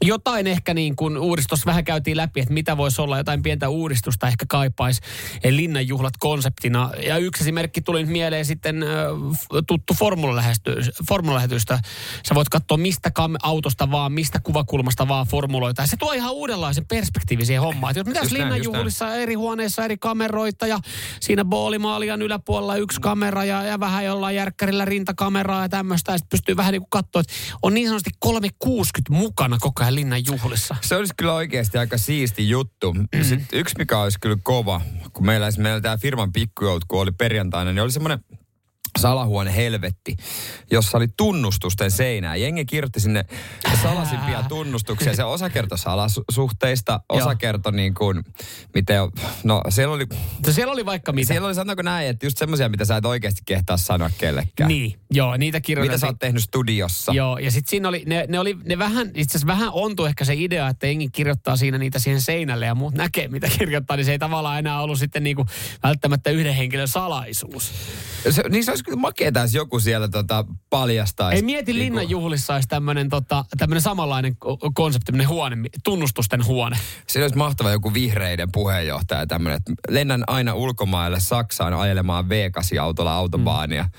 jotain ehkä niin kuin uudistus vähän käytiin läpi, että mitä voisi olla, jotain pientä uudistusta ehkä kaipaisi linnanjuhlat konseptina. Ja yksi esimerkki tuli mieleen sitten äh, f- tuttu formulalähetys, formulalähetystä. Sä voit katsoa mistä kam- autosta vaan, mistä kuvakulmasta vaan formuloita. Ja se tuo ihan uudenlaisen perspektiivin siihen hommaan. Että mitä linnanjuhlissa eri huoneissa eri kameroita ja siinä boolimaalian yläpuolella yksi kamera ja, ja vähän jollain järkkärillä rintakameraa ja tämmöistä. Ja sitten pystyy vähän niin kuin katsoa, että on niin sanotusti 360 mukana koko ajan linnan juhlissa. Se olisi kyllä oikeasti aika siisti juttu. Mm-hmm. Sitten yksi, mikä olisi kyllä kova, kun meillä, meillä tämä firman pikkujoutku oli perjantaina, niin oli semmoinen salahuone helvetti, jossa oli tunnustusten seinää. Jengi kirjoitti sinne salasimpia tunnustuksia. Se osa kertoi salasuhteista, osa kertoi niin kuin, miten, no siellä oli, Mutta siellä oli vaikka mitä. siellä oli sanotaanko näin, että just semmoisia, mitä sä et oikeasti kehtaa sanoa kellekään. Niin, joo, niitä kirjoitettiin. Mitä sä oot tehnyt studiossa? Joo, ja sitten siinä oli, ne, ne oli, ne vähän, itse asiassa vähän ontu ehkä se idea, että jengi kirjoittaa siinä niitä siihen seinälle ja muut näkee, mitä kirjoittaa, niin se ei tavallaan enää ollut sitten niinku välttämättä yhden henkilön salaisuus. Se, niin se olisi makeeta, jos joku siellä tota, paljastaisi. Ei mieti niinku- linnan juhlissa olisi tämmöinen tota, tämmönen samanlainen ko- konsepti, tämmöinen huone, tunnustusten huone. Siinä olisi mahtava joku vihreiden puheenjohtaja tämmöinen, että lennän aina ulkomaille Saksaan ajelemaan V8-autolla autobaania, mm.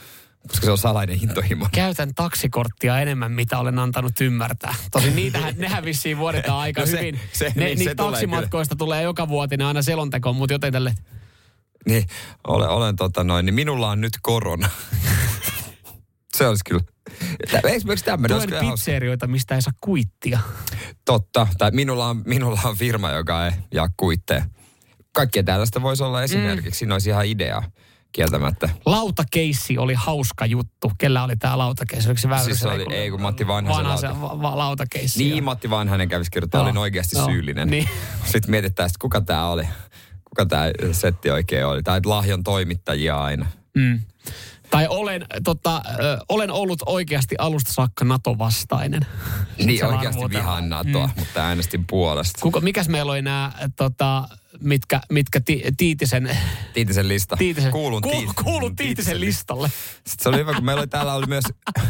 koska se on salainen intohimo. Käytän taksikorttia enemmän, mitä olen antanut ymmärtää. Tosin niitähän, nehän vissiin vuodetaan aika No se- hyvin. se- ne, niin, niitä se tulee taksimatkoista tulee joka vuotinen aina selontekoon, mutta joten tälle Niin, olen, olen tota noin, niin minulla on nyt korona. se olisi kyllä. Eikö tämmöinen olisi kyllä pizzerioita, mistä ei saa kuittia. Totta. Tai minulla on, minulla on firma, joka ei jaa kuitteja. Kaikkea tällaista voisi olla esimerkiksi. Mm. Siinä olisi ihan idea kieltämättä. Lautakeissi oli hauska juttu. Kellä oli tämä lautakeissi? Oliko se Väyrysen? Siis oli, ei kun Matti Vanhasen Vanhasen lauta. va- va- lautakeissi. Niin. Matti Vanhanen kävisi kirjoittaa, Joo. olin oikeasti Joo. syyllinen. Niin. Sitten mietitään, että kuka tämä oli. Kuka tämä setti oikein oli. Tai lahjon toimittajia aina. Mm. Tai olen, tota, ö, olen ollut oikeasti alusta saakka NATO-vastainen. Niin oikeasti vihaan NATOa, Mm. mutta äänestin puolesta. Kuka, mikäs meillä oli nämä tota, mitkä, mitkä ti, Tiitisen... Tiitisen lista. Tiitisen, Kuulun, kuul, Tiit- kuulun Tiitisen listalle. Sitten se oli hyvä, kun meillä oli täällä oli myös...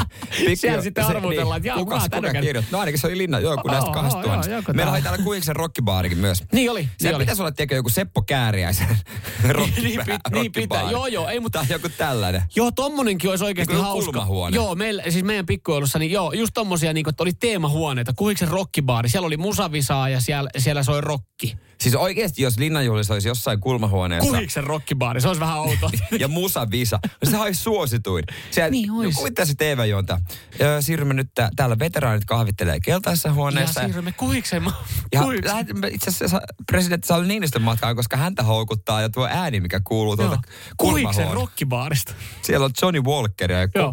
Siellä sitten arvutellaan, että jaa, kuka, kuka kuka tänään? kirjoitti? No ainakin se oli Linna, joku näistä Oo, kahdesta oo, tuhannesta. joo, Meillä oli täällä Kuiksen rockibaarikin myös. Niin oli, Se niin pitäisi olla, tiedätkö, joku Seppo Kääriäisen rocki, Niin pit- niin pitää, joo, joo, ei, mutta- Tai joku tällainen. Joo, tommonenkin olisi oikeasti Niin hauska. Joo, meillä, siis meidän pikkujoulussa, niin joo, just tommosia, niin kuin, että oli teemahuoneita. Kuhiksen rockibaari, siellä oli musavisaa ja siellä, siellä soi rokki. Siis oikeasti, jos Linnanjuhlissa olisi jossain kulmahuoneessa Kuhiksen rockibaari, se olisi vähän outo. ja Musa Visa, se olisi suosituin. Siellä, Niin ois. Kuvittaa se TV-juonta. Ja siirrymme nyt, tää, täällä veteraanit kahvittelee keltaisessa ja huoneessa. siirrymme Kuhiksen. Ja lähdemme itse asiassa presidentti Sauli Niinistön matkaan, koska häntä houkuttaa ja tuo ääni, mikä kuuluu tuolta kulmahuoneesta. rockibaarista. Siellä on Johnny Walkeria ja Joo.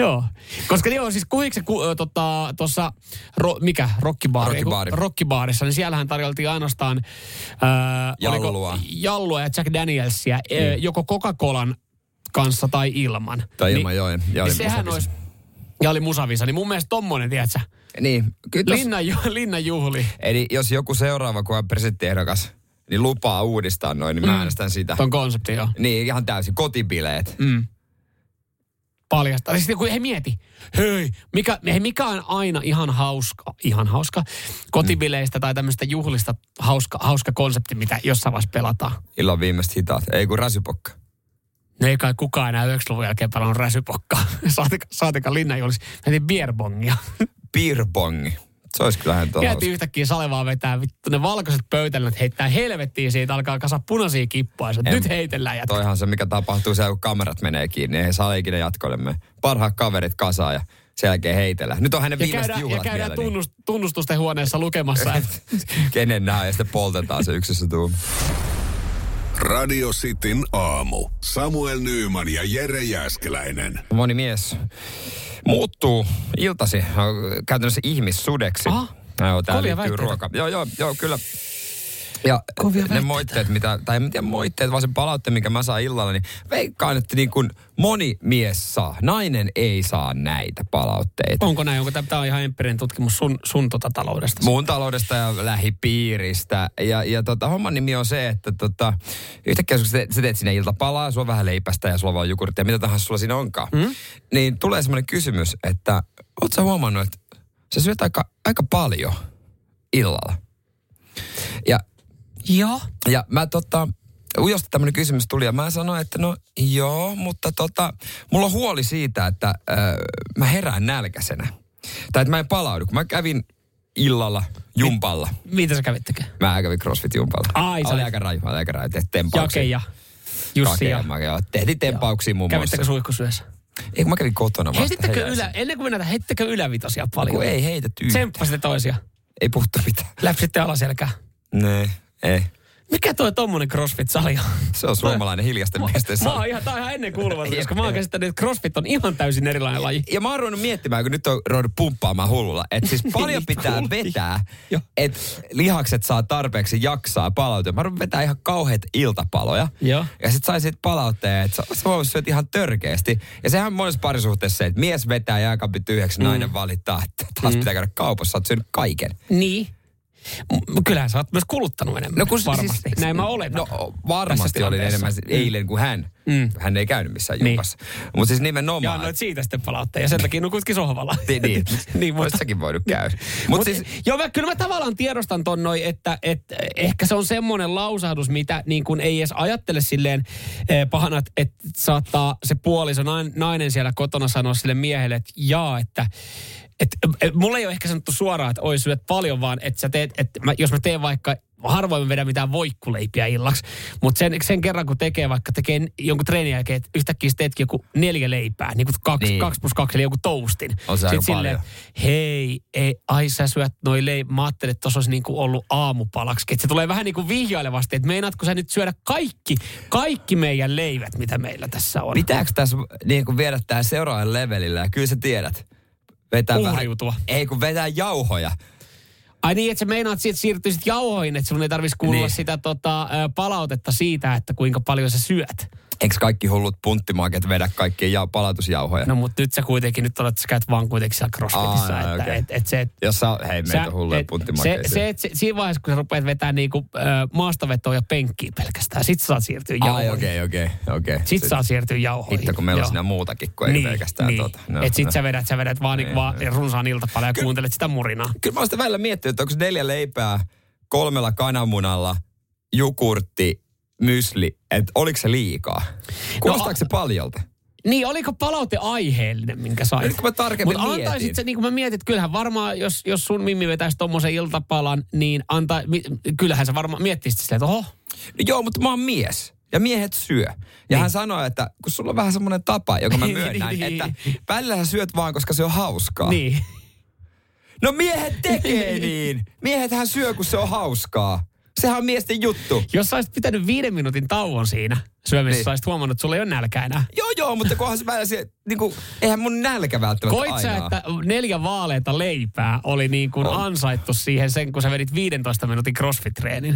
Joo, koska joo, siis Kuhiksen ku, tota, tuossa, ro, mikä, rockibaari, Rockibaari. rockibaarissa, niin siellähän tarjoltiin ainoastaan oliko Jallua. jallua ja Jack Danielsia, ää, joko Coca-Colan kanssa tai ilman. Tai ilman, joo, ja Niin oli sehän olisi, ja oli musavisa, niin mun mielestä tommonen, tiedätkö, Niin, kyllä tos, Linnan, ju- Linnan juhli. Eli jos joku seuraava, kun on presidenttiehdokas, niin lupaa uudistaa noin, niin mä äänestän sitä. Ton konsepti, joo. Niin, ihan täysin. Kotibileet. Mm. Paljasta. Sitten kun he mieti, hei, mikä, hei, mikä on aina ihan hauska, ihan hauska, kotibileistä tai tämmöistä juhlista hauska, hauska konsepti, mitä jossain vaiheessa pelataan. Illan viimeiset hitaat. Ei kun räsypokka. No ei kai kukaan enää 90-luvun jälkeen pelannut räsypokkaa. Saatika, saatika linnanjuhlissa. Mentiin beerbongia. Beerbongi. Se olisi kyllähän tuolla. Jäätiin yhtäkkiä salevaa vetää vittu ne valkoiset pöytällät heittää helvettiin siitä, alkaa kasa punaisia kippoja. En- Nyt heitellään jätkä. Toihan se, mikä tapahtuu siellä, kun kamerat menee kiinni. Ei saa ikinä jatkoille me. Parhaat kaverit kasaan ja sen jälkeen heitellään. Nyt on hänen Ja viimeiset käydään, ja juhlat käydään vielä. tunnust, tunnustusten huoneessa lukemassa. että Niin. Kenen nämä ja sitten poltetaan se yksissä tuumi. Radio Cityn aamu. Samuel Nyyman ja Jere Jäskeläinen. Moni mies muuttuu iltasi on käytännössä ihmissudeksi. Joo, tää Kovia liittyy väitteitä. ruoka. Joo, joo, joo, kyllä. Ja Kovia ne väitteitä. moitteet, mitä, tai en tiedä moitteet, vaan se palaute, mikä mä saan illalla, niin veikkaan, että niin kuin moni mies saa. Nainen ei saa näitä palautteita. Onko näin? Onko tämä on ihan empiirinen tutkimus sun, sun tota taloudesta? Muun taloudesta ja lähipiiristä. Ja, ja tota, homman nimi on se, että tota, yhtäkkiä kun sä teet, sä teet sinne iltapalaa, sulla on vähän leipästä ja sulla on jukurttia, mitä tahansa sulla siinä onkaan. Mm? Niin tulee semmoinen kysymys, että oot sä huomannut, että sä syöt aika, aika paljon illalla. Ja Joo. ja mä tota, ujosti tämmöinen kysymys tuli ja mä sanoin, että no joo, mutta tota, mulla on huoli siitä, että äh, mä herään nälkäisenä. Tai että mä en palaudu, kun mä kävin illalla jumpalla. Mitä sä kävit tekemään? Mä kävin CrossFit jumpalla. Ai, oli aika raju, oli aika raju. Tempauksia. Jake ja Jussi ja... Tehtiin tempauksia muun muassa. Kävittekö suihkusyössä? Ei, kun mä kävin kotona vasta. Heitittekö ylä, ennen kuin mennään, heitittekö ylävitosia paljon? Ei heitetty yhtään. Tsemppasitte toisia. Ei puhuttu mitään. Läpsitte alaselkää. Nee, ei. Mikä toi tommonen CrossFit-sali on? Se on suomalainen hiljaisten miesten Mä oon sali. ihan, tää on ihan ennen kuulumaton, koska mä oon käsittänyt, että CrossFit on ihan täysin erilainen laji. Ja mä oon ruvennut miettimään, kun nyt on ruvennut pumppaamaan hullulla, että siis paljon pitää vetää, että lihakset saa tarpeeksi jaksaa palautua. Mä ruvennut vetää ihan kauheat iltapaloja. Joo. Ja sit sai siitä palautteen, että sä, sä syöt ihan törkeästi. Ja sehän on monessa parisuhteessa se, että mies vetää jääkaapin tyhjäksi, mm. nainen valittaa, että taas mm. pitää käydä kaupassa, sä oot syönyt kaiken. Niin. Kyllähän sä oot myös kuluttanut enemmän. No kun varmasti. Siis, Näin mä olen. No varmasti oli tilanteessa. enemmän eilen kuin hän. Mm. Hän ei käynyt missään Niin. jumpassa. Mutta siis Ja nimenomaan. annoit siitä sitten palautteen ja sen takia nukutkin sohvalla. niin, niin. niin mutta, säkin voinut käydä. Mut, Mutta siis, Joo, mä, kyllä mä tavallaan tiedostan ton noin, että, että ehkä se on semmoinen lausahdus, mitä niin kuin ei edes ajattele silleen eh, pahana, että, saattaa se puoliso nain- nainen siellä kotona sanoa sille miehelle, että jaa, että et, et, mulla ei ole ehkä sanottu suoraan, että oi syöt paljon, vaan että sä teet, että mä, jos mä teen vaikka, harvoin mä vedän mitään voikkuleipiä illaksi, mutta sen, sen kerran kun tekee vaikka, tekee jonkun treenin jälkeen, että yhtäkkiä teetkin joku neljä leipää, niin kuin kaksi, Niin. niin. kaksi plus kaksi, eli joku toastin. On se Sitten silleen, hei, ei, ai sä syöt noi leipää, mä ajattelin, että tuossa olisi niinku ollut aamupalaksi. Että se tulee vähän niin kuin vihjailevasti, että meinaatko sä nyt syödä kaikki, kaikki meidän leivät, mitä meillä tässä on. pitääkö tässä niin kuin viedä tää seuraavan levelillä? Ja kyllä sä tiedät. Vetää Uhriutua. vähän, ei kun vetää jauhoja. Ai niin, että sä meinaat siitä siirtyä sit jauhoihin, että sun ei tarvitsisi kuulla Niin. sitä tota, palautetta siitä, että kuinka paljon sä syöt. Eikö kaikki hullut punttimaket vedä kaikkia ja palautusjauhoja? No mutta nyt sä kuitenkin, nyt olet, sä käyt vaan kuitenkin siellä crossfitissä. Aa, että, okei. et, et se, et, Jos sä, hei meitä sä- hulluja punttimakeita. Se, se, et, se, siinä vaiheessa, kun sä rupeat vetämään niinku, maastavetoa ja penkkiä pelkästään, sit saat siirtyä Ai jauhoihin. okei, okei, okei. Sit saa siirtyä jauhoihin. Hitto, kun meillä on siinä muutakin, ei niin, pelkästään niin. tuota. No, et sit no. sä vedät, sä vedät vaan, niin, vaan runsaan iltapalan ja kuuntelet sitä murinaa. Kyllä mä oon sitä välillä miettinyt, että onko neljä leipää kolmella kananmunalla, jogurtti, mysli, että oliko se liikaa? Kuulostaako se paljolta? Niin, oliko palaute aiheellinen, minkä sait? Nyt kun mä tarkemmin Mutta mietin. antaisit se, niin kuin mä mietin, että kyllähän varmaan, jos, jos sun Mimmi vetäisi tommosen iltapalan, niin anta, mi, kyllähän sä varmaan miettisit silleen, että oho, No joo, mutta mä oon mies. Ja miehet syö. Ja Niin. hän sanoi, että kun sulla on vähän semmoinen tapa, joka mä myönnän, Niin. että välillä sä syöt vaan, koska se on hauskaa. niin. No miehet tekee niin. Miehethän syö, kun se on hauskaa. Sehän on miesten juttu. Jos sä olisit pitänyt viiden minuutin tauon siinä syömisessä, Niin. niin. olisit huomannut, että sulla ei ole nälkä enää. Joo, joo, mutta kunhan se välillä se, niin kuin, eihän mun nälkä välttämättä Koit sä, että neljä vaaleita leipää oli niin kuin On. ansaittu siihen sen, kun sä vedit 15 minuutin crossfit-treenin?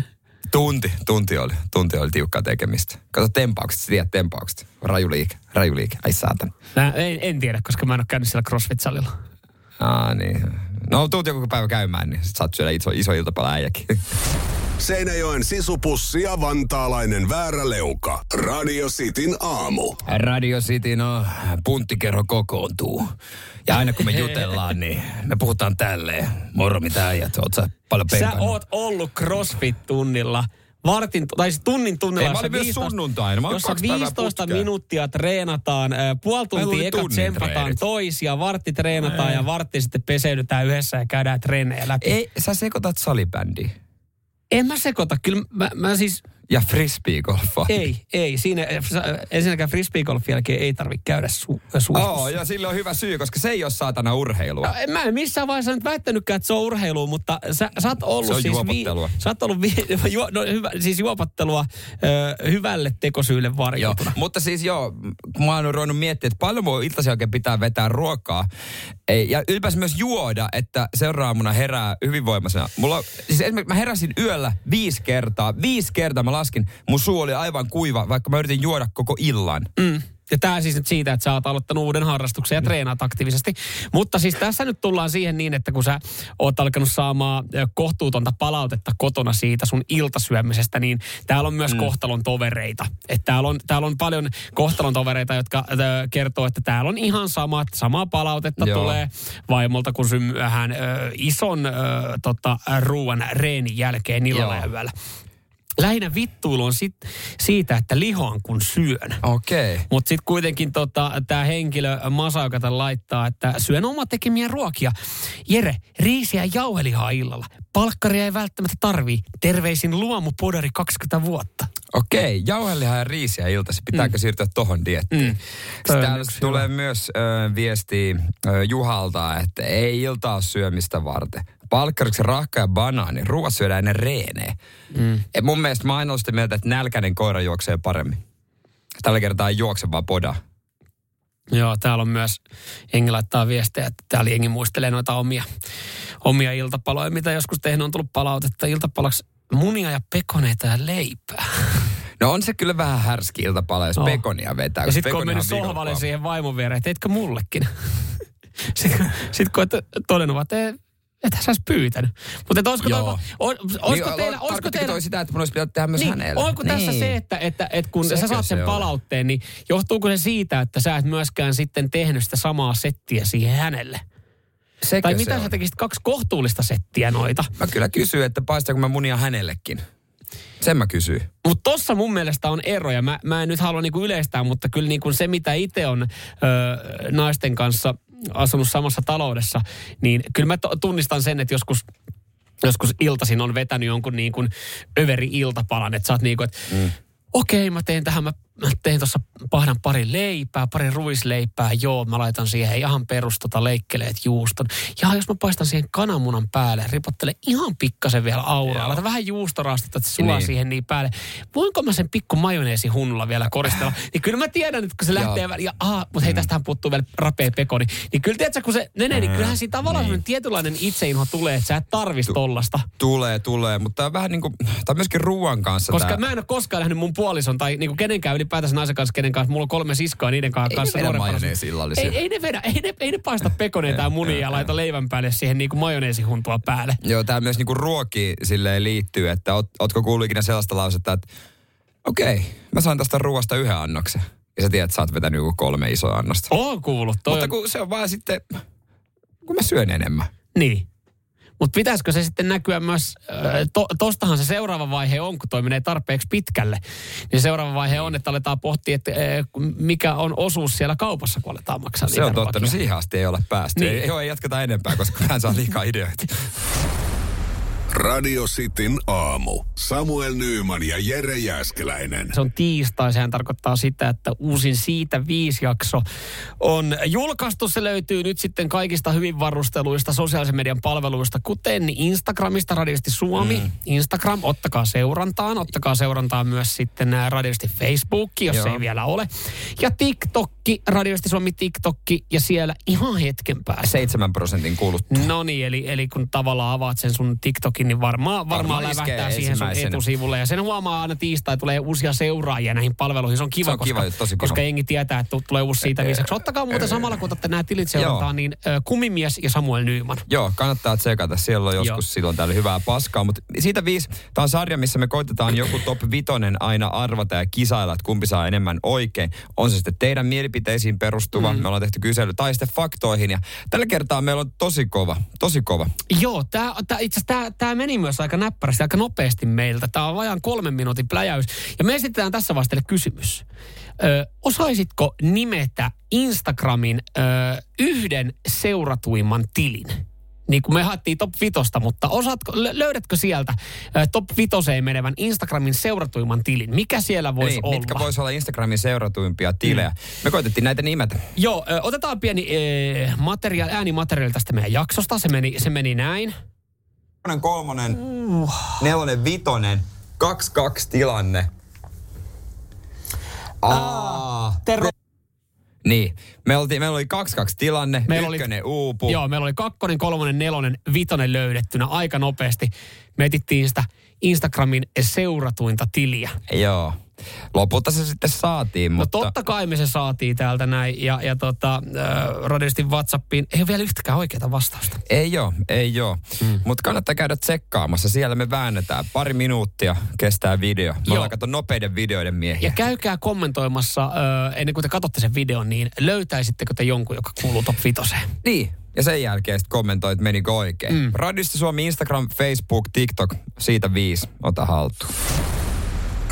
Tunti, tunti oli, tunti oli tiukkaa tekemistä. Kato tempaukset, sä tiedät tempaukset. Raju liike, raju liike, ai saatan. Mä en, en tiedä, koska mä en ole käynyt siellä crossfit-salilla. Aa, niin. No, tuut joku päivä käymään, niin sit saat syödä iso, iso iltapala äijäkin. Seinäjoen sisupussi ja vantaalainen vääräleuka. Radio Cityn aamu. Radio City, no, punttikerho kokoontuu. Ja aina kun me jutellaan, niin me puhutaan tälleen. Moro, mitä äijät, oot sä paljon Sä penkannut? oot ollut crossfit-tunnilla. Vartin, tai siis tunnin tunnilla. Ei, mä olin myös 15 sunnuntaina. Mä jossa kaksi päivää 15 putkeen. minuuttia treenataan, äh, puoli tuntia eka tsempataan treenit. toisia, vartti treenataan ja vartti sitten peseydytään yhdessä ja käydään treenejä läpi. Ei, sä sekoitat salibändiä. En mä sekoita, kyllä mä, mä siis, Ja frisbeegolfaa. ei, ei. Siinä sä- ensinnäkään frisbeegolfin jälkeen ei tarvitse käydä su, suihkussa. Oo, ja sillä on hyvä syy, koska se ei ole saatana urheilua. No, en mä en missään vaiheessa nyt väittänytkään, että se on urheilua, mutta sä, sä oot ollut Se on siis... juopottelua. sä oot ollut vi, juo, no, hyvä, siis juopottelua ö, hyvälle tekosyylle Joo, varjoituna. mutta siis joo, mä oon ruvennut miettimään, että paljon voi iltaisin oikein pitää vetää ruokaa. Ei, ja ylipäänsä myös juoda, että seuraamuna herää hyvinvoimaisena. Mulla, siis esimerkiksi mä heräsin yöllä viisi kertaa. Viisi kertaa mä laskin. Mun suu oli aivan kuiva, vaikka mä yritin juoda koko illan. Mm. Ja tämä siis nyt siitä, että sä oot aloittanut uuden harrastuksen ja treenaat aktiivisesti. Mutta siis tässä nyt tullaan siihen niin, että kun sä oot alkanut saamaan kohtuutonta palautetta kotona siitä sun iltasyömisestä, niin täällä on myös mm. kohtalon tovereita. Että täällä on, täällä on paljon kohtalon tovereita, jotka ö, kertoo, että täällä on ihan samat, samaa palautetta Joo. tulee vaimolta, kun symyähän ö, ison ö, tota, ruuan reenin jälkeen illalla ja yöllä. Lähinnä vittuilu on sit, siitä, että lihoan kun syön. Okei. Okay. Mutta sitten kuitenkin tota, tämä henkilö Masa, joka tän laittaa, että syön oma tekemiä ruokia. Jere, riisiä ja jauhelihaa illalla. Palkkaria ei välttämättä tarvii. Terveisin luomupodari 20 vuotta. Okei, jauhelihaa ja riisiä iltasi. Pitääkö mm. siirtyä tohon diettiin? Mm. Täällä tulee hyvä. myös ö, viesti ö, Juhalta, että ei iltaa syömistä varten. Palkkariksi rahka ja banaani. Ruoat syödään ennen reenejä. Mm. Et mun mielestä mä aina olen sitä mieltä, että nälkäinen koira juoksee paremmin. Tällä kertaa ei juokse vaan poda. Joo, täällä on myös, jengi laittaa viestejä, että täällä jengi muistelee noita omia, omia iltapaloja, mitä joskus tehnyt on tullut palautetta iltapalaksi munia ja pekoneita ja leipää. No on se kyllä vähän härski iltapala, jos Oo. pekonia vetää. Ja sitten kun on mennyt sohvalle siihen vaimon viereen, teitkö mullekin? sitten sit kun et todennut, että et sä olisi pyytänyt. Mutta olisiko, Joo. toivo, on, olisiko Niin, teillä... Olisiko teillä toi sitä, että mun olisi pitänyt tehdä myös niin, hänelle? onko tässä Niin. se, että, että, että kun Sekö sä saat sen se palautteen, niin johtuuko se siitä, että sä et myöskään sitten tehnyt sitä samaa settiä siihen hänelle? Sekö tai se mitä on? sä tekisit kaksi kohtuullista settiä noita? Mä kyllä kysyin, että paistaako mä munia hänellekin. Sen mä kysyin. Mutta tossa mun mielestä on eroja. Mä, mä en nyt halua niinku yleistää, mutta kyllä niinku se, mitä itse on ö, naisten kanssa asunut samassa taloudessa, niin kyllä mä tunnistan sen, että joskus joskus iltaisin on vetänyt jonkun niin kuin överi iltapalan, että sä oot niin kuin, että mm. okei, mä teen tähän, mä, mä teen tuossa pahdan pari leipää, pari ruisleipää, joo, mä laitan siihen ihan perus tota leikkeleet juuston. Ja jos mä paistan siihen kananmunan päälle, ripottelen ihan pikkasen vielä auraa, Joo. laitan vähän juustorastetta, että sulaa Niin. siihen niin päälle. Voinko mä sen pikku majoneesi hunnulla vielä koristella? niin kyllä mä tiedän, että kun se lähtee, väl- ja aha, mutta hei, tästähän puuttuu vielä rapea pekoni. Niin kyllä tiedätkö, kun se menee, niin kyllähän siinä tavallaan niin. tietynlainen itseinho tulee, että sä et tarvis tollasta. Tulee, tulee, mutta tää on vähän niin kuin, tai myöskin ruoan kanssa Koska tää. mä en ole koskaan nähnyt mun puolison tai niinku kenenkään ylipäätänsä naisen kanssa, kenen kanssa. Mulla on kolme siskoa niiden kanssa. Ei kanssa ne vedä. Ei, ei, ne vedä, ei, ne, ei ne paista pekoneita ja munia ja laita leivän päälle siihen niin kuin majoneesihuntua päälle. Joo, tämä myös niinku ruoki silleen liittyy, että oot, ootko kuullut ikinä sellaista lausetta, että okei, okay, mä sain tästä ruoasta yhden annoksen. Ja sä tiedät, että sä oot vetänyt joku kolme isoa annosta. Oon kuullut. Toi Mutta on, kun se on vaan sitten, kun mä syön enemmän. Niin. Mutta pitäisikö se sitten näkyä myös, äh, to, tostahan se seuraava vaihe on, kun toi menee tarpeeksi pitkälle. Niin seuraava vaihe on, että aletaan pohtia, että äh, mikä on osuus siellä kaupassa, kun aletaan maksaa Se on totta, no siihen asti ei ole päästy. Niin. Niin. Ei, joo, ei jatketa enempää, koska hän saa liikaa ideoita. Radio Cityn aamu. Samuel Nyyman ja Jere Jäskeläinen. Se on tiistai, sehän tarkoittaa sitä, että uusin siitä viisi jakso on julkaistu. Se löytyy nyt sitten kaikista hyvin varusteluista sosiaalisen median palveluista, kuten Instagramista Radiosti Suomi. Mm. Instagram, ottakaa seurantaan. Ottakaa seurantaan myös sitten ää, Radiosti Facebook, jos Joo. ei vielä ole. Ja TikTokki, Radiosti Suomi TikTokki ja siellä ihan hetken päästä. 7 prosentin kuluttua. No niin, eli, eli kun tavallaan avaat sen sun TikTokin, niin varmaan, iskee lävähtää siihen sun etusivulle. Ja sen huomaa aina tiistai, tulee uusia seuraajia näihin palveluihin. Se on kiva, Se on koska, kiva, tosi kiva. koska jengi tietää, että tulee uusi siitä lisäksi. Ottakaa muuten samalla, kun otatte nämä tilit seurantaan, niin Kumimies ja Samuel Nyyman. Joo, kannattaa tsekata. Siellä on joskus Joo. silloin täällä hyvää paskaa. Mutta siitä viisi, tämä on sarja, missä me koitetaan joku top vitonen aina arvata ja kisailla, että kumpi saa enemmän oikein. On se sitten teidän mielipiteisiin perustuva, mm. me ollaan tehty kysely, tai sitten faktoihin. Ja tällä kertaa meillä on tosi kova, tosi kova. Joo, tää, itse asiassa tää, tää meni myös aika näppärästi, aika nopeasti meiltä. Tämä on vajaan kolmen minuutin pläjäys. Ja me esitetään tässä vasta kysymys. Ö, osaisitko nimetä Instagramin ö, yhden seuratuimman tilin? Niin kuin me haettiin top vitosta, mutta osaatko, lö- löydätkö sieltä ö, top vitoseen menevän Instagramin seuratuimman tilin? Mikä siellä voisi niin, olla? mitkä voisi olla Instagramin seuratuimpia tilejä. Mm. Me koitettiin näitä nimetä. Joo, ö, otetaan pieni ö, materiaali, äänimateriaali tästä meidän jaksosta. Se meni, se meni näin. Kolmonen, nelonen, vitonen, kaksi, kaksi tilanne. Aa. Terro. Niin, me oltiin, meillä oli kaksi kaksi tilanne, Meillä oli- ykkönen uupu. Joo, meillä oli kakkonen, kolmonen, nelonen, vitonen löydettynä aika nopeasti. Me etittiin sitä Instagramin seuratuinta tiliä. Joo. Lopulta se sitten saatiin, No mutta... totta kai me se saatiin täältä näin. Ja, ja tota, äh, radistin WhatsAppiin ei ole vielä yhtäkään oikeaa vastausta. Ei joo, ei joo. Mm. Mutta kannattaa käydä tsekkaamassa. Siellä me väännetään. Pari minuuttia kestää video. Me Joo. ollaan kato nopeiden videoiden miehiä. Ja käykää kommentoimassa, äh, ennen kuin te katsotte sen videon, niin löytäisittekö te jonkun, joka kuuluu top vitoseen? Niin. Ja sen jälkeen sitten kommentoit, menikö oikein. Mm. Radiosta Suomi, Instagram, Facebook, TikTok. Siitä viisi. Ota haltuun.